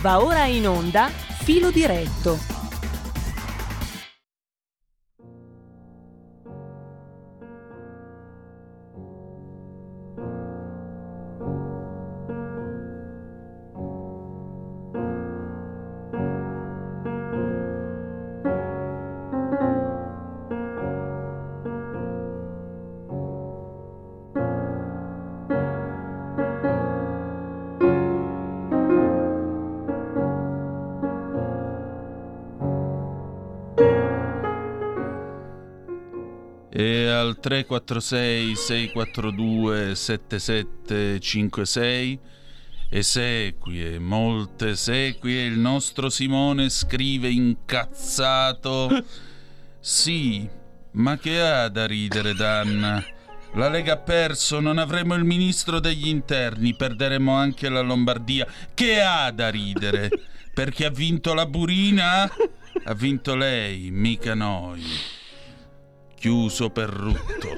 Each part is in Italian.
Va ora in onda Filo diretto 346 642 7756 esequie, molte esequie, il nostro Simone scrive incazzato. Sì, ma che ha da ridere Danna? La Lega ha perso, non avremo il ministro degli interni, perderemo anche la Lombardia. Che ha da ridere? Perché ha vinto la Burina? Ha vinto lei, mica noi chiuso per rutto.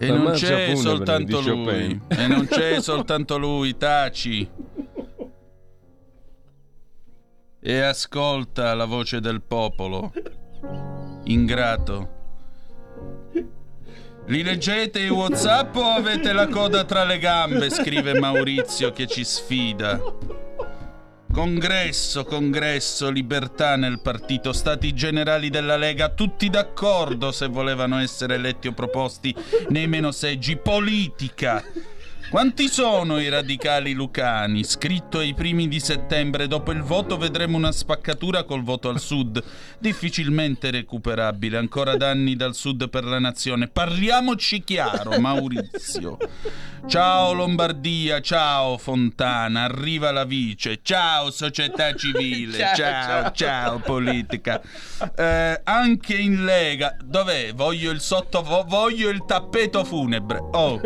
E non c'è soltanto lui, e non c'è soltanto lui, taci e ascolta la voce del popolo. Ingrato. Li leggete i WhatsApp o avete la coda tra le gambe? scrive Maurizio che ci sfida. Congresso, congresso, libertà nel partito, stati generali della Lega, tutti d'accordo se volevano essere eletti o proposti nei meno seggi. Politica, quanti sono i radicali lucani? Scritto ai primi di settembre, dopo il voto vedremo una spaccatura col voto al sud, difficilmente recuperabile, ancora danni dal sud per la nazione. Parliamoci chiaro, Maurizio. Ciao Lombardia, ciao Fontana, arriva la vice, ciao società civile, ciao, ciao, ciao, politica. Eh, anche in Lega, dov'è? Voglio il sotto, voglio il tappeto funebre. Oh,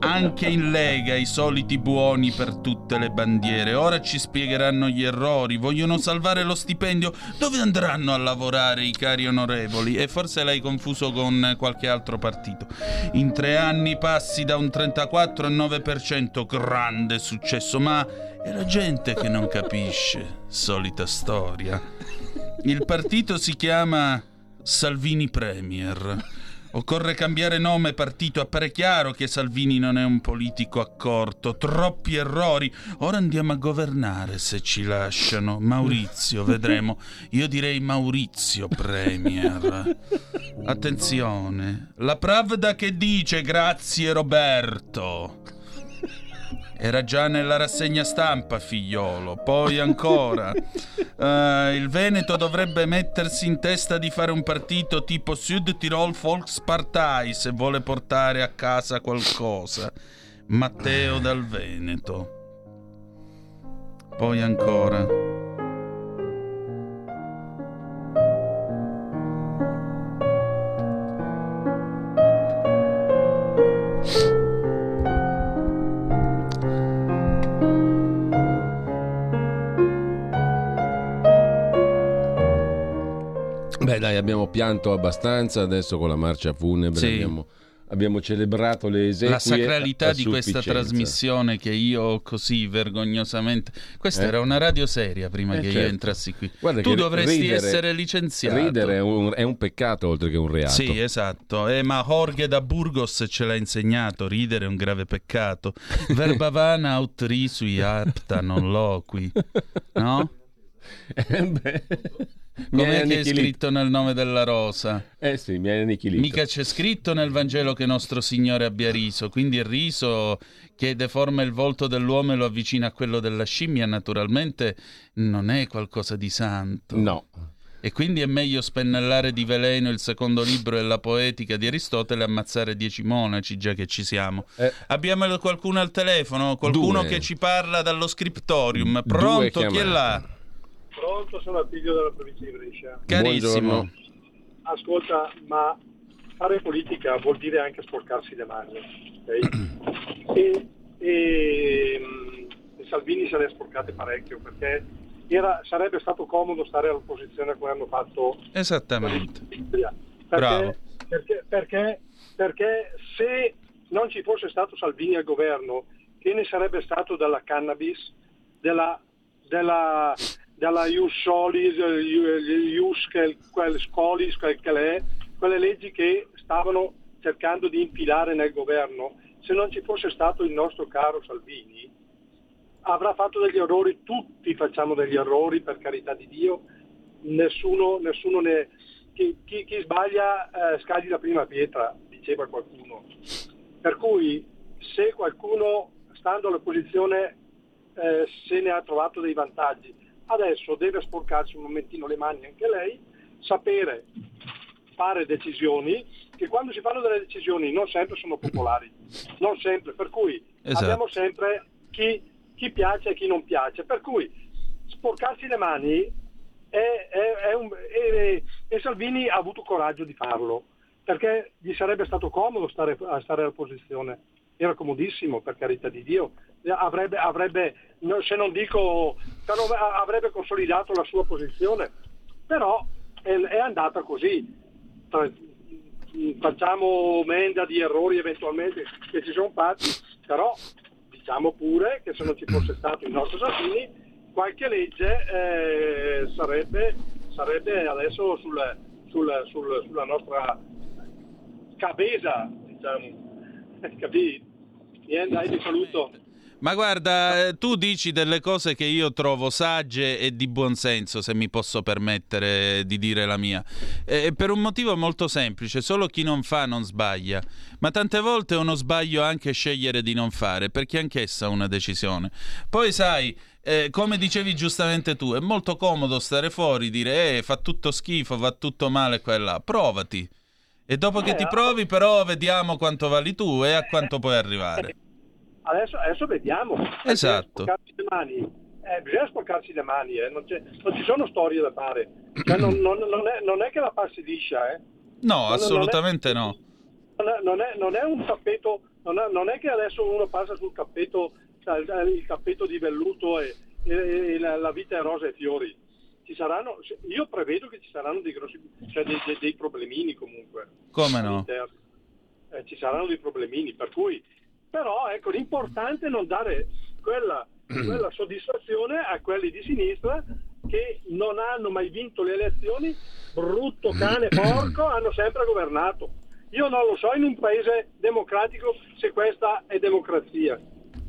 anche anche in Lega i soliti buoni per tutte le bandiere. Ora ci spiegheranno gli errori, vogliono salvare lo stipendio. Dove andranno a lavorare i cari onorevoli? E forse l'hai confuso con qualche altro partito. In tre anni passi da un 34 al 9%, grande successo, ma è la gente che non capisce. Solita storia. Il partito si chiama Salvini Premier. Occorre cambiare nome e partito. Appare chiaro che Salvini non è un politico accorto. Troppi errori. Ora andiamo a governare se ci lasciano. Maurizio, vedremo. Io direi Maurizio Premier. Attenzione. La Pravda che dice grazie Roberto. Era già nella rassegna stampa, figliolo. Poi ancora. Uh, il Veneto dovrebbe mettersi in testa di fare un partito tipo Süd Tirol Volkspartei se vuole portare a casa qualcosa. Matteo dal Veneto. Poi ancora. Abbiamo pianto abbastanza, adesso con la marcia funebre sì. abbiamo, abbiamo, celebrato le esequie La sacralità di questa trasmissione che io così vergognosamente... Questa eh? era una radio seria prima eh, che certo. io entrassi qui. Guarda tu dovresti ridere, essere licenziato. Ridere è un, è un, peccato oltre che un reato. Sì, esatto. Eh, ma Jorge da Burgos ce l'ha insegnato, ridere è un grave peccato. Verbavana aut risui apta non loqui. No? Eh beh... Come è scritto nel nome della rosa? Eh sì, mi hai annichilito. Mica c'è scritto nel Vangelo che nostro Signore abbia riso, quindi il riso che deforma il volto dell'uomo e lo avvicina a quello della scimmia, naturalmente non è qualcosa di santo. No. E quindi è meglio spennellare di veleno il secondo libro e la poetica di Aristotele e ammazzare dieci monaci, già che ci siamo. Eh, Abbiamo qualcuno al telefono? Qualcuno due. che ci parla dallo scriptorium? Pronto? Chi è là? Pronto, sono Attilio della provincia di Brescia. Carissimo. Ascolta, ma fare politica vuol dire anche sporcarsi le mani. Okay? E, e, e, Salvini se ne è sporcate parecchio perché era, sarebbe stato comodo stare all'opposizione come hanno fatto. Esattamente. Perché, perché, perché, perché se non ci fosse stato Salvini al governo, che ne sarebbe stato della cannabis, della, della, della Ius Solis, Ius quel Scolis, quel che è, quelle leggi che stavano cercando di infilare nel governo, se non ci fosse stato il nostro caro Salvini, avrà fatto degli errori, tutti facciamo degli errori per carità di Dio, nessuno, nessuno ne... Chi, chi, chi sbaglia eh, scagli la prima pietra, diceva qualcuno. Per cui se qualcuno stando all'opposizione eh, se ne ha trovato dei vantaggi, adesso deve sporcarsi un momentino le mani anche lei, sapere fare decisioni che quando si fanno delle decisioni non sempre sono popolari, non sempre, per cui esatto. abbiamo sempre chi, chi, piace e chi non piace, per cui sporcarsi le mani è, è, è un, e Salvini ha avuto coraggio di farlo, perché gli sarebbe stato comodo stare, stare all'opposizione, era comodissimo per carità di Dio, avrebbe, avrebbe se non dico, avrebbe consolidato la sua posizione, però è, è andata così facciamo menda di errori eventualmente che ci sono fatti, però diciamo pure che se non ci fosse stato il nostro Salvini, qualche legge eh, sarebbe, sarebbe, adesso sul, sul, sul, sulla nostra cabeza, diciamo. Capì? Niente, dai, saluto. Ma guarda, eh, tu dici delle cose che io trovo sagge e di buonsenso, se mi posso permettere di dire la mia. E per un motivo molto semplice, solo chi non fa non sbaglia. Ma tante volte è uno sbaglio anche scegliere di non fare, perché anch'essa è una decisione. Poi sai, eh, come dicevi giustamente tu, è molto comodo stare fuori, dire eh, fa tutto schifo, va tutto male qua e là. Provati. E dopo che ti provi però vediamo quanto vali tu e a quanto puoi arrivare. Adesso, adesso vediamo. Esatto. Eh, bisogna sporcarsi le mani, eh. non, non, ci sono storie da fare. Cioè, non, non, è, non, è, che la passi liscia, eh. No, assolutamente no. Non è, non è, un tappeto, non è, che adesso uno passa sul tappeto, il tappeto di velluto e, e, e la, la, vita è rosa e fiori. Ci saranno, io prevedo che ci saranno dei, grossi, cioè dei, dei, dei problemini comunque. Come no? Eh, ci saranno dei problemini, per cui però ecco, l'importante è non dare quella, quella soddisfazione a quelli di sinistra che non hanno mai vinto le elezioni, brutto cane porco, hanno sempre governato. Io non lo so in un paese democratico se questa è democrazia.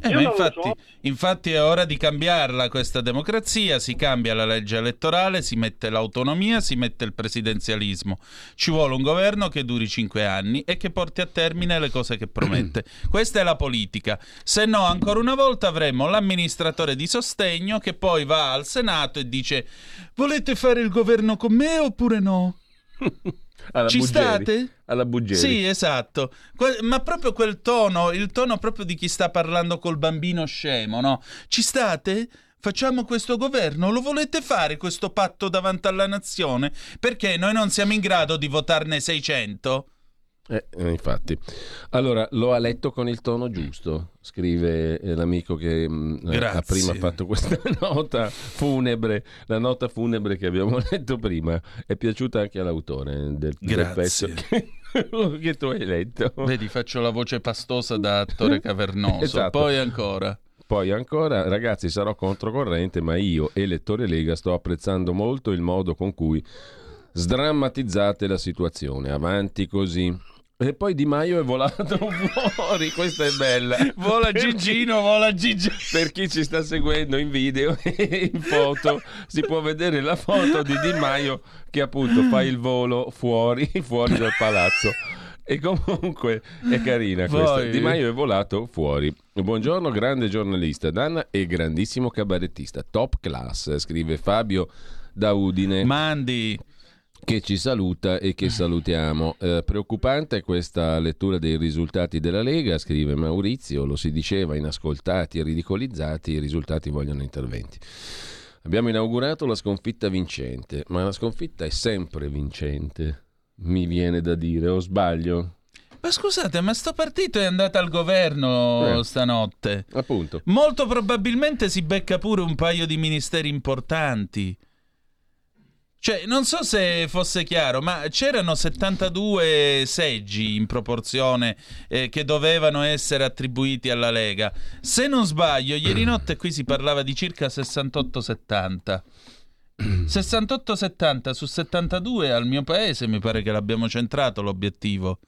Eh, infatti, so. infatti, è ora di cambiarla questa democrazia, si cambia la legge elettorale, si mette l'autonomia, si mette il presidenzialismo. Ci vuole un governo che duri cinque anni e che porti a termine le cose che promette. questa è la politica. Se no, ancora una volta avremo l'amministratore di sostegno che poi va al Senato e dice volete fare il governo con me oppure no? Alla Ci Buggeri. state? Alla Buggeri. Sì, esatto. Que- ma proprio quel tono, il tono proprio di chi sta parlando col bambino scemo, no? Ci state? Facciamo questo governo? Lo volete fare questo patto davanti alla nazione? Perché noi non siamo in grado di votarne 600? Eh, eh, infatti. Allora, lo ha letto con il tono giusto, scrive eh, l'amico che mh, mm, ha prima fatto questa nota funebre, la nota funebre che abbiamo letto prima. È piaciuta anche all'autore del, del pezzo che, che, tu hai letto. Vedi, faccio la voce pastosa da attore cavernoso. esatto. Poi ancora. Poi ancora, ragazzi, sarò controcorrente, ma io, elettore Lega, sto apprezzando molto il modo con cui sdrammatizzate la situazione. Avanti così. E poi Di Maio è volato fuori, questa è bella. Vola Gigino, vola Gigino. Per chi ci sta seguendo in video e in foto, si può vedere la foto di Di Maio che appunto fa il volo fuori, fuori dal palazzo. E comunque è carina questa. Poi... Di Maio è volato fuori. Buongiorno, grande giornalista Danna e grandissimo cabarettista. Top class, scrive Fabio da Udine. Mandi che ci saluta e che salutiamo. Eh, preoccupante questa lettura dei risultati della Lega, scrive Maurizio, lo si diceva, inascoltati e ridicolizzati, i risultati vogliono interventi. Abbiamo inaugurato la sconfitta vincente, ma la sconfitta è sempre vincente. mi viene da dire, o sbaglio? Ma scusate, ma sto partito è andato al governo Eh. stanotte. Appunto. Molto probabilmente si becca pure un paio di ministeri importanti. Cioè, non so se fosse chiaro, ma c'erano 72 seggi in proporzione eh, che dovevano essere attribuiti alla Lega. Se non sbaglio, ieri notte qui si parlava di circa 68-70. 68-70 su 72 al mio paese mi pare che l'abbiamo centrato l'obiettivo.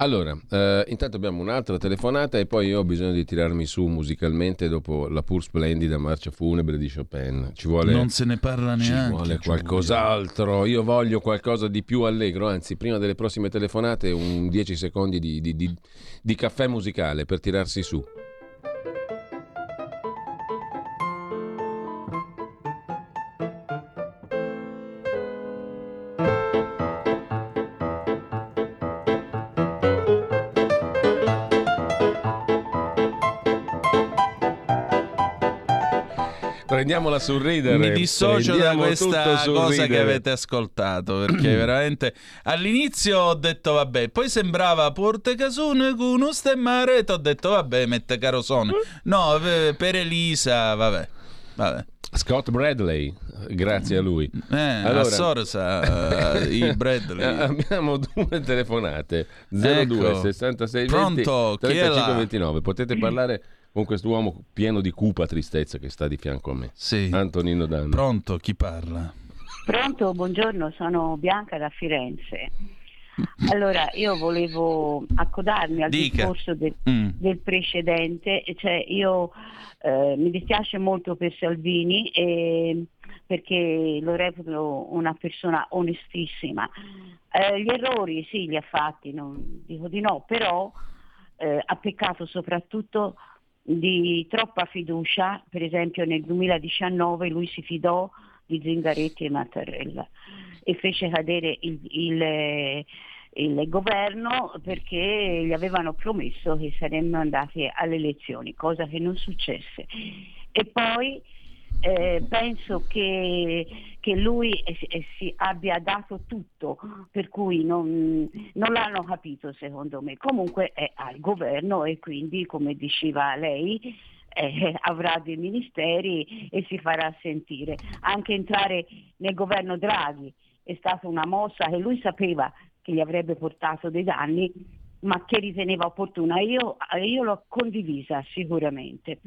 Allora, eh, intanto abbiamo un'altra telefonata e poi io ho bisogno di tirarmi su musicalmente dopo la pur splendida marcia funebre di Chopin. Ci vuole, non se ne parla ci neanche. vuole Giulio. qualcos'altro. Io voglio qualcosa di più allegro, anzi, prima delle prossime telefonate un 10 secondi di, di- di- di caffè musicale per tirarsi su. Prendiamola sul ridere. Mi dissocio da questa cosa che avete ascoltato perché veramente all'inizio ho detto vabbè, poi sembrava Porte Casune con un stemmare e ho detto vabbè, mette carosone. No, eh, per Elisa, vabbè. Vabbè. Scott Bradley, grazie a lui. Eh, Allora- a Sorsa, eh, i Bradley. Eh, Abbiamo due telefonate 02 Ecco. 66 Pronto? 20 Chi è 35 là? 29. Potete parlare con quest'uomo pieno di cupa tristezza che sta di fianco a me. Sì. Antonino Danno. Pronto, chi parla? Pronto, buongiorno, sono Bianca da Firenze. Allora, io volevo accodarmi al Dica. discorso del, Mm. del precedente, cioè io eh, mi dispiace molto per Salvini e- perché lo reputo una persona onestissima. Eh, gli errori sì li ha fatti, non dico di no, però eh, ha peccato soprattutto di troppa fiducia, per esempio nel 2019 lui si fidò di Zingaretti e Mattarella e fece cadere il, il- il governo perché gli avevano promesso che saremmo andati alle elezioni, cosa che non successe. E poi eh, penso che, che lui eh, si- abbia dato tutto, per cui non, non l'hanno capito secondo me. Comunque è al governo e quindi, come diceva lei, eh, avrà dei ministeri e si farà sentire. Anche entrare nel governo Draghi è stata una mossa che lui sapeva che gli avrebbe portato dei danni, ma che riteneva opportuna. Io, io l'ho condivisa sicuramente.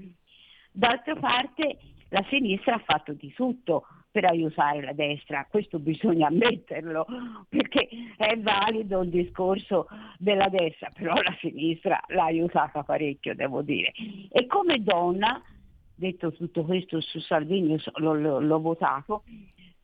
D'altra parte la sinistra ha fatto di tutto per aiutare la destra, questo bisogna ammetterlo, perché è valido il discorso della destra, però la sinistra l'ha aiutata parecchio, devo dire. E come donna, detto tutto questo su Salvini, l'ho, l'ho- l'ho votato,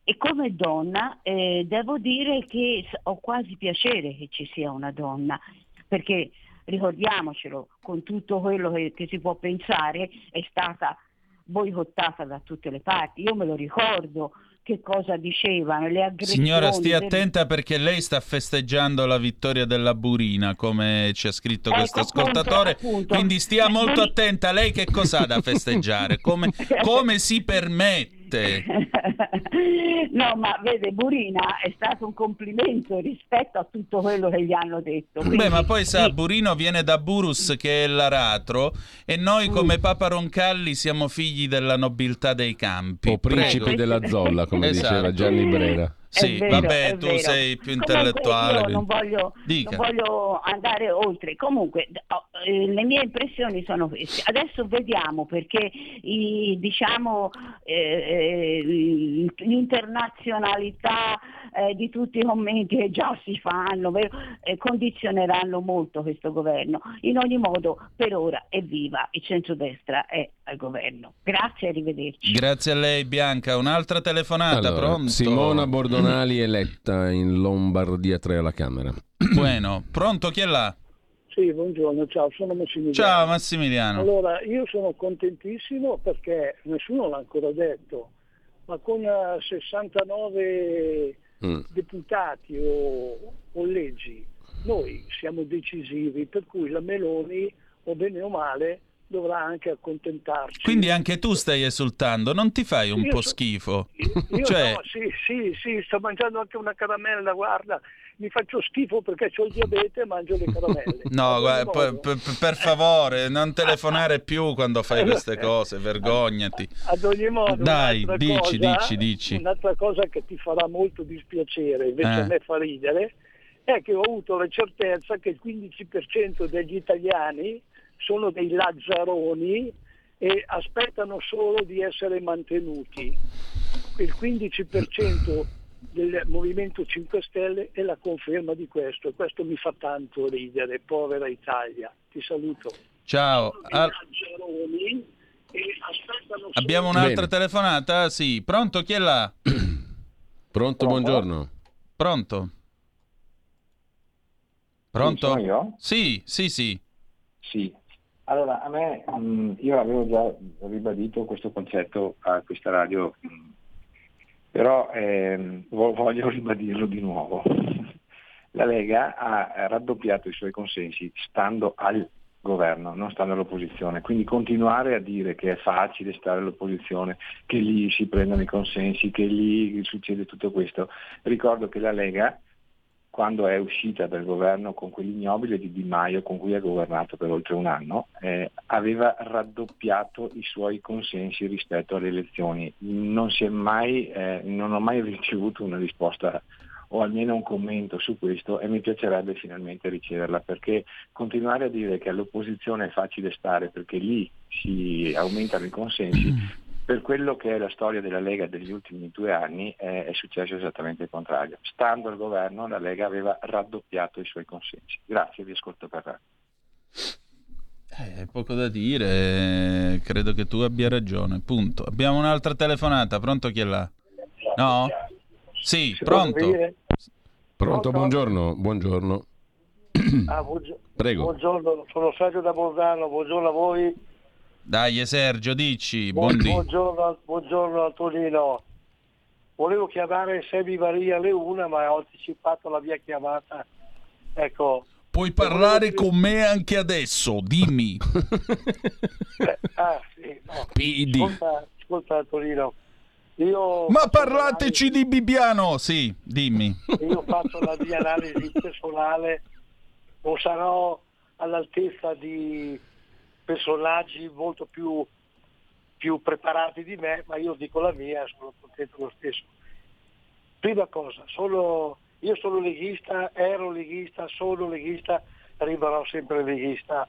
e come donna eh, devo dire che ho quasi piacere che ci sia una donna, perché ricordiamocelo, con tutto quello che, che si può pensare, è stata boicottata da tutte le parti. Io me lo ricordo che cosa dicevano, le aggressioni. Signora, stia attenta perché lei sta festeggiando la vittoria della Burina, come ci ha scritto Ecco, questo ascoltatore. appunto. Quindi stia molto attenta. Lei che cosa ha da festeggiare? Come, come si permette? no, ma vede, Burina è stato un complimento rispetto a tutto quello che gli hanno detto. Beh, Quindi- ma poi sa, sì. Burino viene da Burus, che è l'aratro, e noi Mm. come Papa Roncalli siamo figli della nobiltà dei campi. O principe Prego. della zolla, come Esatto. diceva Gianni Brera. Sì, vero, vabbè, tu vero. sei più Comunque intellettuale. Io non voglio, non voglio andare oltre. Comunque, oh, eh, le mie impressioni sono queste. Adesso vediamo perché i- diciamo eh, eh, l'internazionalità eh, di tutti i commenti che già si fanno vero? Eh, condizioneranno molto questo governo. In ogni modo, per ora, evviva, il centrodestra è al governo. Grazie, arrivederci. Grazie a lei, Bianca. Un'altra telefonata, Allora, pronto? Simona Bordonali eletta in Lombardia 3 alla Camera. Bueno, pronto, chi è là? Sì, buongiorno, ciao, sono Massimiliano. Ciao Massimiliano. Allora, io sono contentissimo perché nessuno l'ha ancora detto, ma con eh, 69 Mm. deputati o, o leggi noi siamo decisivi, per cui la Meloni, o bene o male, dovrà anche accontentarci. Quindi anche tu stai esultando, non ti fai un Io po' so- schifo? Io Cioè- no, sì, sì, sì, sto mangiando anche una caramella, guarda, mi faccio schifo perché ho il diabete e mangio le caramelle. No, guarda, per, per- per favore, non telefonare più quando fai queste cose, vergognati. Ad ogni modo, Dai, dici, cosa- dici, dici. Un'altra cosa che ti farà molto dispiacere, invece Eh. a me fa ridere, è che ho avuto la certezza che il 15% degli italiani sono dei lazzaroni e aspettano solo di essere mantenuti. Il 15% del Movimento 5 Stelle è la conferma di questo e questo mi fa tanto ridere, povera Italia. Ti saluto. Ciao. Al- abbiamo un'altra Bene. telefonata? Sì. Pronto? Chi è là? Pronto, buongiorno. Pronto? Pronto? Sono io? Sì, sì, sì. Sì. Allora, a me, mh, io avevo già ribadito questo concetto a questa radio, mh, però ehm, vo- voglio ribadirlo di nuovo. La Lega ha raddoppiato i suoi consensi stando al governo, non stando all'opposizione. Quindi continuare a dire che è facile stare all'opposizione, che lì si prendono i consensi, che lì succede tutto questo. Ricordo che la Lega quando è uscita dal governo con quell'ignobile di Di Maio con cui ha governato per oltre un anno, eh, aveva raddoppiato i suoi consensi rispetto alle elezioni. Non, mai, eh, non ho mai ricevuto una risposta o almeno un commento su questo e mi piacerebbe finalmente riceverla perché continuare a dire che all'opposizione è facile stare perché lì si aumentano i consensi per quello che è la storia della Lega degli ultimi due anni eh, è successo esattamente il contrario. Stando al governo la Lega aveva raddoppiato i suoi consensi. Grazie, vi ascolto per radio. Eh, poco da dire, credo che tu abbia ragione. Punto. Abbiamo un'altra telefonata. Pronto chi è là? No? Sì, pronto. Pronto, buongiorno. Buongiorno. Ah, buongi- Prego. Buongiorno, sono Sergio da Bolzano, buongiorno a voi. Dai, Sergio, dici. Buon- buongiorno, buongiorno Antonino. Volevo chiamare Sebi Maria alle una, ma ho anticipato la mia chiamata. Ecco, Puoi parlare con me anche adesso, dimmi. ah, sì, no. PD. Ascolta, ascolta Antonino, io Ma parlateci di Bibbiano. Sì, dimmi. Io faccio la mia analisi personale, non sarò all'altezza di personaggi molto più, più preparati di me, ma io dico la mia, sono contento lo stesso. Prima cosa, sono, io sono leghista, ero leghista, sono leghista, rimarrò sempre leghista.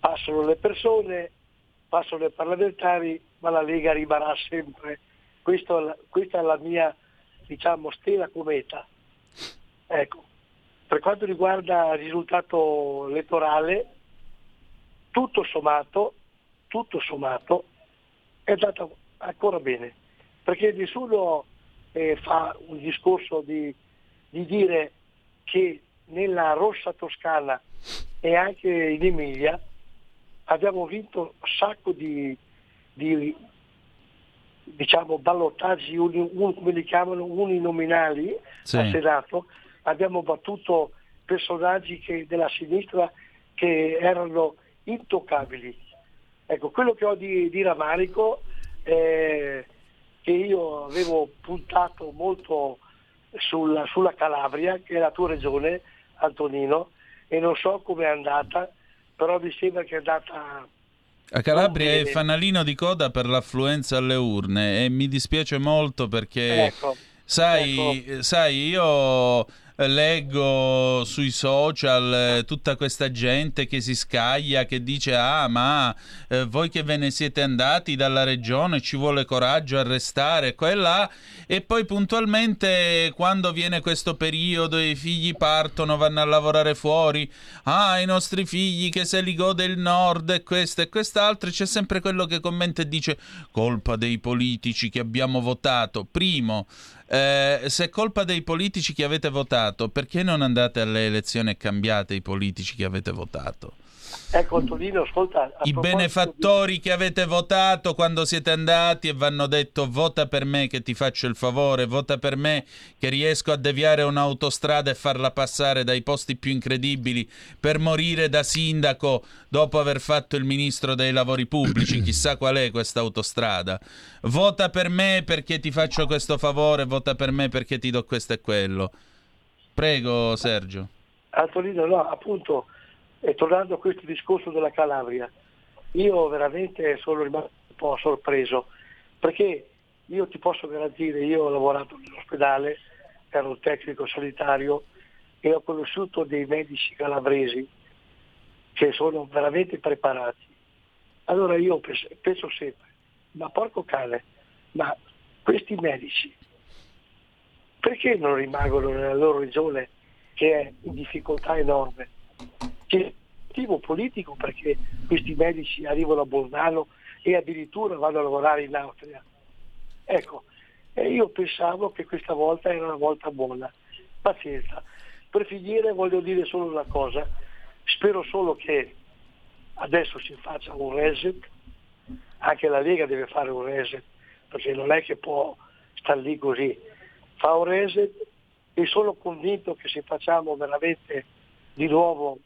Passano le persone, passano i parlamentari, ma la Lega rimarrà sempre. Questo questa è la mia diciamo, stella cometa. Ecco. Per quanto riguarda il risultato elettorale, tutto sommato, tutto sommato è andato ancora bene, perché nessuno eh, fa un discorso di, di dire che nella rossa toscana e anche in Emilia abbiamo vinto un sacco di, di diciamo, ballottaggi, uni- un- come li chiamano, uninominali Sì. al Senato, abbiamo battuto personaggi che- della sinistra che erano intoccabili. Ecco, quello che ho di, di rammarico è che io avevo puntato molto sulla, sulla Calabria, che è la tua regione, Antonino, e non so come è andata, però mi sembra che è andata A Calabria è fanalino di coda per l'affluenza alle urne e mi dispiace molto perché, Ecco, sai, sai, io leggo sui social eh, tutta questa gente che si scaglia, che dice ah ma eh, voi che ve ne siete andati dalla regione ci vuole coraggio a restare qua e là e poi puntualmente quando viene questo periodo i figli partono, vanno a lavorare fuori, ah i nostri figli che se li gode il nord e questo e quest'altro, c'è sempre quello che commenta e dice colpa dei politici che abbiamo votato. Primo, eh, se è colpa dei politici che avete votato, perché non andate alle elezioni e cambiate i politici che avete votato? Ecco Antonino, ascolta. I benefattori che avete votato quando siete andati e vanno detto vota per me che ti faccio il favore, vota per me che riesco a deviare un'autostrada e farla passare dai posti più incredibili per morire da sindaco dopo aver fatto il ministro dei lavori pubblici, chissà qual è questa autostrada. Vota per me perché ti faccio questo favore, vota per me perché ti do questo e quello. Prego Sergio. di- Antonino, no, appunto, e tornando a questo discorso della Calabria, io veramente sono rimasto un po' sorpreso, perché io ti posso garantire, io ho lavorato nell'ospedale, ero un tecnico sanitario e ho conosciuto dei medici calabresi che sono veramente preparati. Allora io pens- penso sempre, ma porco cane, ma questi medici perché non rimangono nella loro regione che è in difficoltà enorme? C'è motivo politico perché questi medici arrivano a Bolzano e addirittura vanno a lavorare in Austria. Ecco, io pensavo che questa volta era una volta buona. Pazienza. Per finire voglio dire solo una cosa, spero solo che adesso si faccia un reset, anche la Lega deve fare un reset, perché non è che può stare lì così, fa un reset e sono convinto che se facciamo veramente di nuovo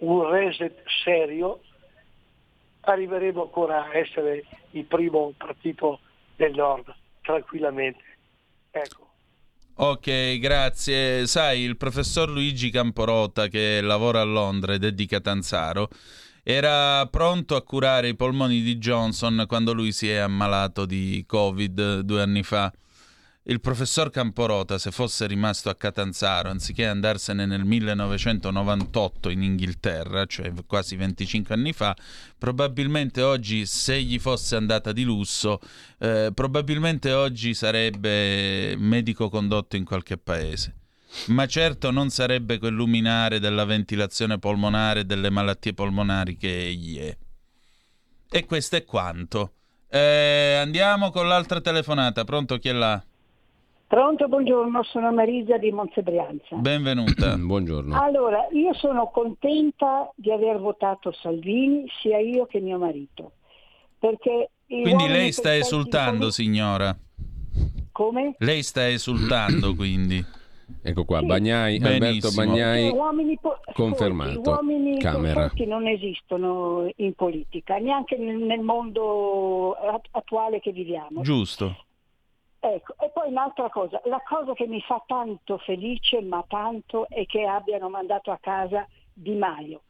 un reset serio arriveremo ancora a essere il primo partito del nord, tranquillamente. Ecco. Ok, grazie. Sai, il professor Luigi Camporota, che lavora a Londra ed è di Catanzaro, era pronto a curare i polmoni di Johnson quando lui si è ammalato di Covid due anni fa. Il professor Camporota, se fosse rimasto a Catanzaro, anziché andarsene nel 1998 in Inghilterra, cioè quasi 25 anni fa, probabilmente oggi, se gli fosse andata di lusso, eh, probabilmente oggi sarebbe medico condotto in qualche paese. Ma certo non sarebbe quel luminare della ventilazione polmonare e delle malattie polmonari che egli è. E questo è quanto. Eh, andiamo con l'altra telefonata. Pronto chi è là? Pronto, buongiorno, sono Marisa di Montebrianza. Benvenuta. Buongiorno. Allora, io sono contenta di aver votato Salvini, sia io che mio marito. Perché i Quindi lei sta esultando, come- signora. Come? Lei sta esultando, quindi. Ecco qua, Sì. Bagnai, Alberto Benissimo. Bagnai. Gli uomini po- confermato. Gli uomini Camera. non esistono in politica, neanche nel, mondo at- attuale che viviamo. Giusto. Ecco, e poi un'altra cosa, la cosa che mi fa tanto felice, ma tanto, è che abbiano mandato a casa Di Maio,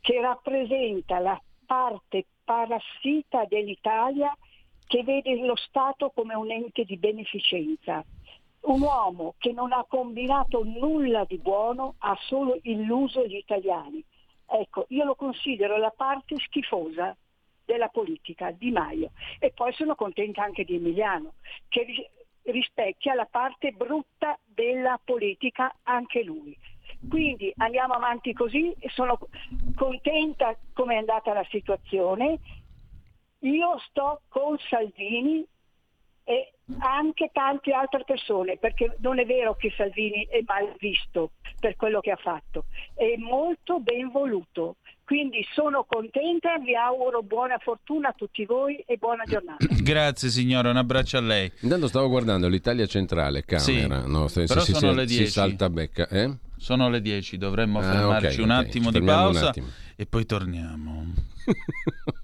che rappresenta la parte parassita dell'Italia che vede lo Stato come un ente di beneficenza. Un uomo che non ha combinato nulla di buono, ha solo illuso gli italiani. Ecco, io lo considero la parte schifosa della politica, Di Maio. E poi sono contenta anche di Emiliano, che ri- rispecchia la parte brutta della politica anche lui. Quindi andiamo avanti così, sono contenta come è andata la situazione. Io sto con Salvini e anche tante altre persone, perché non è vero che Salvini è mal visto per quello che ha fatto, è molto ben voluto. Quindi sono contenta, vi auguro buona fortuna a tutti voi e buona giornata. Grazie signora, un abbraccio a lei. Intanto stavo guardando l'Italia centrale, Camera. Sì, no? Se, però si, sono si- le si 10. salta becca. Eh? Sono le 10, dovremmo Ah, fermarci ok, un ok, attimo ci di pausa attimo. e poi torniamo.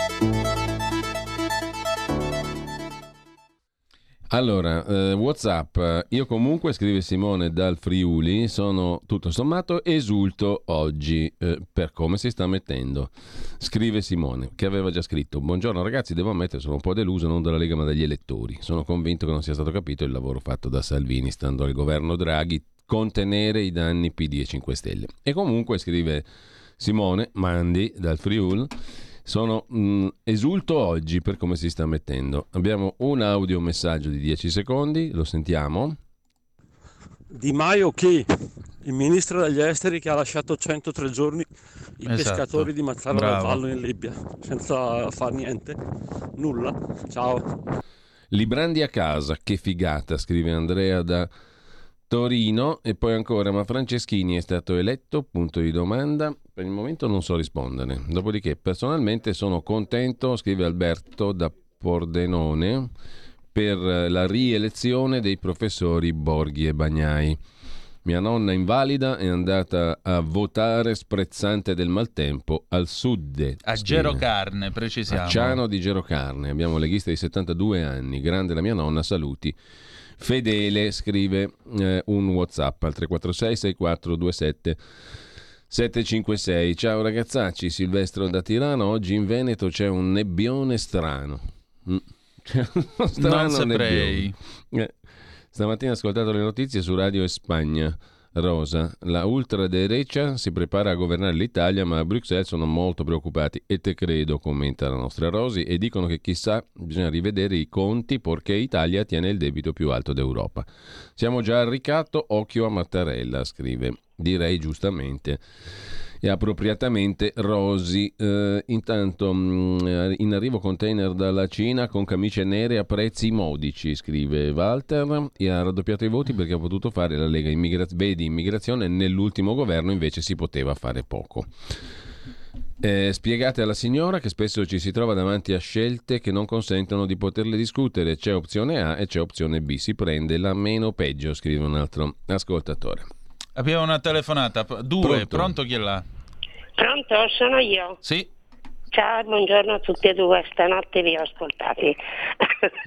Allora, eh, Whatsapp, io comunque, scrive Simone dal Friuli, sono tutto sommato esulto oggi eh, per come si sta mettendo. Scrive Simone, che aveva già scritto, buongiorno ragazzi, devo ammettere sono un po' deluso non dalla Lega ma dagli elettori. Sono convinto che non sia stato capito il lavoro fatto da Salvini stando al governo Draghi, contenere i danni PD e 5 Stelle. E comunque, scrive Simone Mandi dal Friuli, sono mh, mm, esulto oggi per come si sta mettendo. Abbiamo un audio messaggio di 10 secondi, lo sentiamo. Di Maio chi? Il ministro degli esteri che ha lasciato 103 giorni i esatto. pescatori di Mazzara del Vallo in Libia senza fare niente, nulla. Ciao. Librandi a casa, che figata, scrive Andrea da Torino e poi ancora, ma Franceschini è stato eletto? Punto di domanda. Per il momento non so rispondere. Dopodiché, personalmente sono contento, scrive Alberto da Pordenone, per la rielezione dei professori Borghi e Bagnai. Mia nonna invalida è andata a votare sprezzante del maltempo al sud. A Gerocarne, precisiamo. A Ciano di Gerocarne. Abbiamo leghista di 72 anni. Grande la mia nonna, saluti. Fedele scrive eh, un WhatsApp al 346 6427 756. Ciao ragazzacci, Silvestro da Tirano. Oggi in Veneto c'è un nebbione strano. Mm. Strano non saprei. Eh. Stamattina ho ascoltato le notizie su Radio Spagna. Rosa, la ultraderecha si prepara a governare l'Italia, ma a Bruxelles sono molto preoccupati e te credo, commenta la nostra Rosi, e dicono che chissà, bisogna rivedere i conti perché Italia tiene il debito più alto d'Europa. Siamo già al ricatto, occhio a Mattarella, scrive. Direi giustamente e appropriatamente rosi. Eh, intanto mh, mm, in arrivo container dalla Cina con camicie nere a prezzi modici, scrive Walter, e ha raddoppiato i voti perché ha potuto fare la Lega Immigra- Vedi Immigrazione, nell'ultimo governo invece si poteva fare poco. Eh, spiegate alla signora che spesso ci si trova davanti a scelte che non consentono di poterle discutere. C'è opzione A e c'è opzione B. Si prende la meno peggio, scrive un altro ascoltatore. Abbiamo una telefonata. Due, pronto, pronto chi è là? Pronto, sono io. Sì. Ciao, buongiorno a tutti e due, stanotte vi ho ascoltati,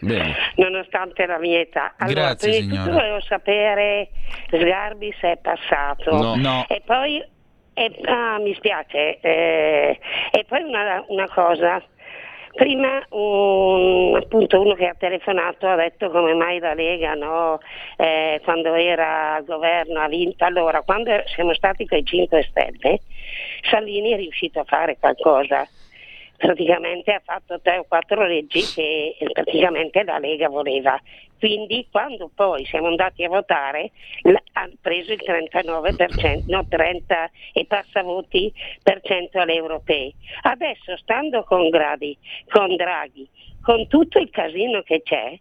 nonostante la mia età. Allora, Grazie, prima di tutto volevo sapere Sgarbi se è passato. No. no. E poi, e, ah, mi spiace, eh, e poi una, una cosa, Prima un, appunto uno che ha telefonato ha detto come mai la Lega no, eh, quando era al governo ha vinto. Allora, quando siamo stati con i 5 Stelle, Salvini è riuscito a fare qualcosa praticamente ha fatto tre o quattro leggi che praticamente la Lega voleva. Quindi quando poi siamo andati a votare ha preso il 39%, no 30 e passa voti per cento alle europee. Adesso stando con, Gradi, con Draghi, con tutto il casino che c'è,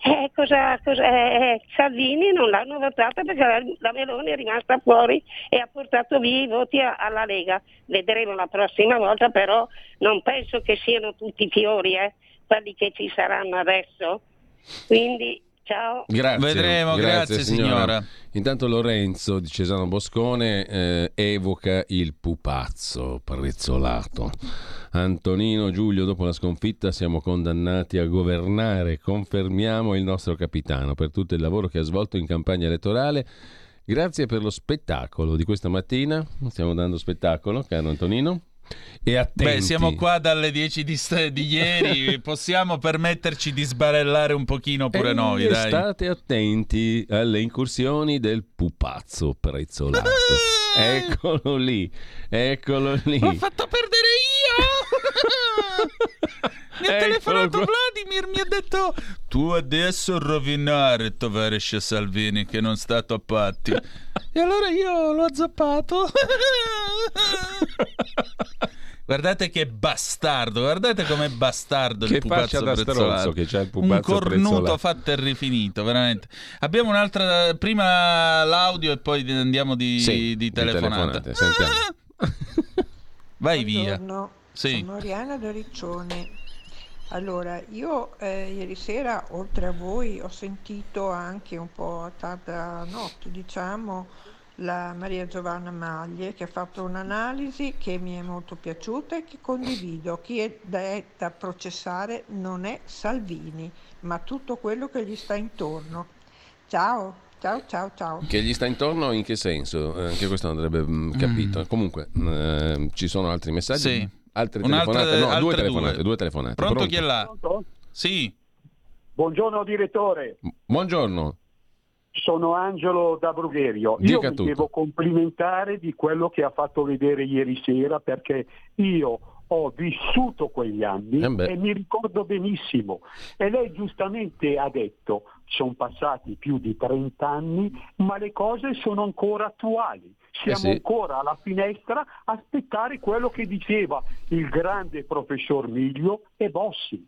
eh, cosa, cosa, eh, Salvini non l'hanno votata perché la, la, Meloni è rimasta fuori e ha portato via i voti a, alla Lega. Vedremo la prossima volta, però non penso che siano tutti fiori eh, quelli che ci saranno adesso. Quindi Ciao. Grazie. Vedremo, grazie, grazie signora. signora. Intanto Lorenzo di Cesano Boscone eh, evoca il pupazzo prezzolato. Antonino Giulio, dopo la sconfitta siamo condannati a governare, confermiamo il nostro capitano per tutto il lavoro che ha svolto in campagna elettorale. Grazie per lo spettacolo di questa mattina, stiamo dando spettacolo, caro Antonino. E attenti. Beh, siamo qua dalle 10 di, st- di ieri, possiamo permetterci di sbarellare un pochino pure e noi, dai. State attenti alle incursioni del pupazzo prezzolato. eccolo lì, eccolo lì. L'ho fatto perdere io! Mi ha telefonato Vladimir, mi ha detto tu adesso rovinare Tovares Salvini che non stato a patti. e allora io l'ho azzappato. Guardate che bastardo, guardate com'è bastardo che il pupazzo da prezzolato. che c'è il Un cornuto prezzolato. fatto e rifinito, veramente. Abbiamo un'altra, prima l'audio e poi andiamo di, sì, di telefonata. Di telefonate, Vai Buongiorno, via. Sì. Sono Oriana da Riccione. Allora, io eh, ieri sera, oltre a voi, ho sentito anche un po' a tarda notte, diciamo, la Maria Giovanna Maglie che ha fatto un'analisi che mi è molto piaciuta e che condivido. Chi è da, è da processare non è Salvini, ma tutto quello che gli sta intorno. Ciao. Ciao, ciao, ciao. Che gli sta intorno in che senso? Eh, anche questo andrebbe mm, capito. Mm. Comunque, eh, ci sono altri messaggi? Sì. Altre telefonate? No, due telefonate, due. due telefonate. Pronto, Pronto, chi è là? Pronto? Sì. Buongiorno direttore. Buongiorno. Sono Angelo da Brugherio. Dica io mi tutto. devo complimentare di quello che ha fatto vedere ieri sera perché io ho vissuto quegli anni Eh e mi ricordo benissimo. E lei giustamente ha detto, sono passati più di 30 anni, ma le cose sono ancora attuali. Siamo Eh sì. ancora alla finestra a aspettare quello che diceva il grande professor Miglio e Bossi.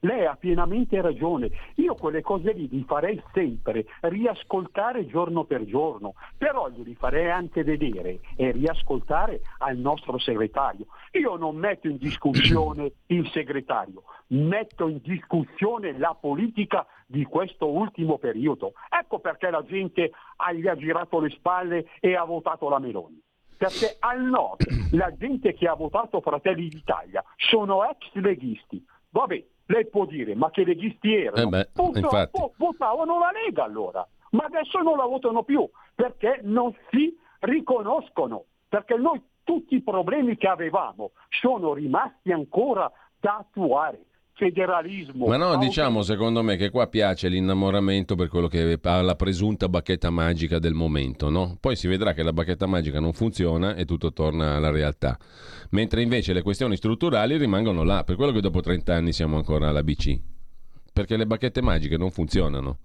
Lei ha pienamente ragione. Io quelle cose lì li farei sempre, riascoltare giorno per giorno, però li rifarei anche vedere e riascoltare al nostro segretario. Io non metto in discussione il segretario, metto in discussione la politica di questo ultimo periodo. Ecco perché la gente gli ha girato le spalle e ha votato la Meloni. Perché al nord la gente che ha votato Fratelli d'Italia sono ex leghisti. Vabbè, lei può dire, ma che leghisti erano? Eh beh, infatti. votavano la Lega allora, ma adesso non la votano più perché non si riconoscono, perché noi tutti i problemi che avevamo sono rimasti ancora da attuare. Federalismo. Ma no, diciamo secondo me che qua piace l'innamoramento per quello che ha la presunta bacchetta magica del momento, no? Poi si vedrà che la bacchetta magica non funziona e tutto torna alla realtà. Mentre invece le questioni strutturali rimangono là, per quello che dopo 30 anni siamo ancora alla BC. Perché le bacchette magiche non funzionano.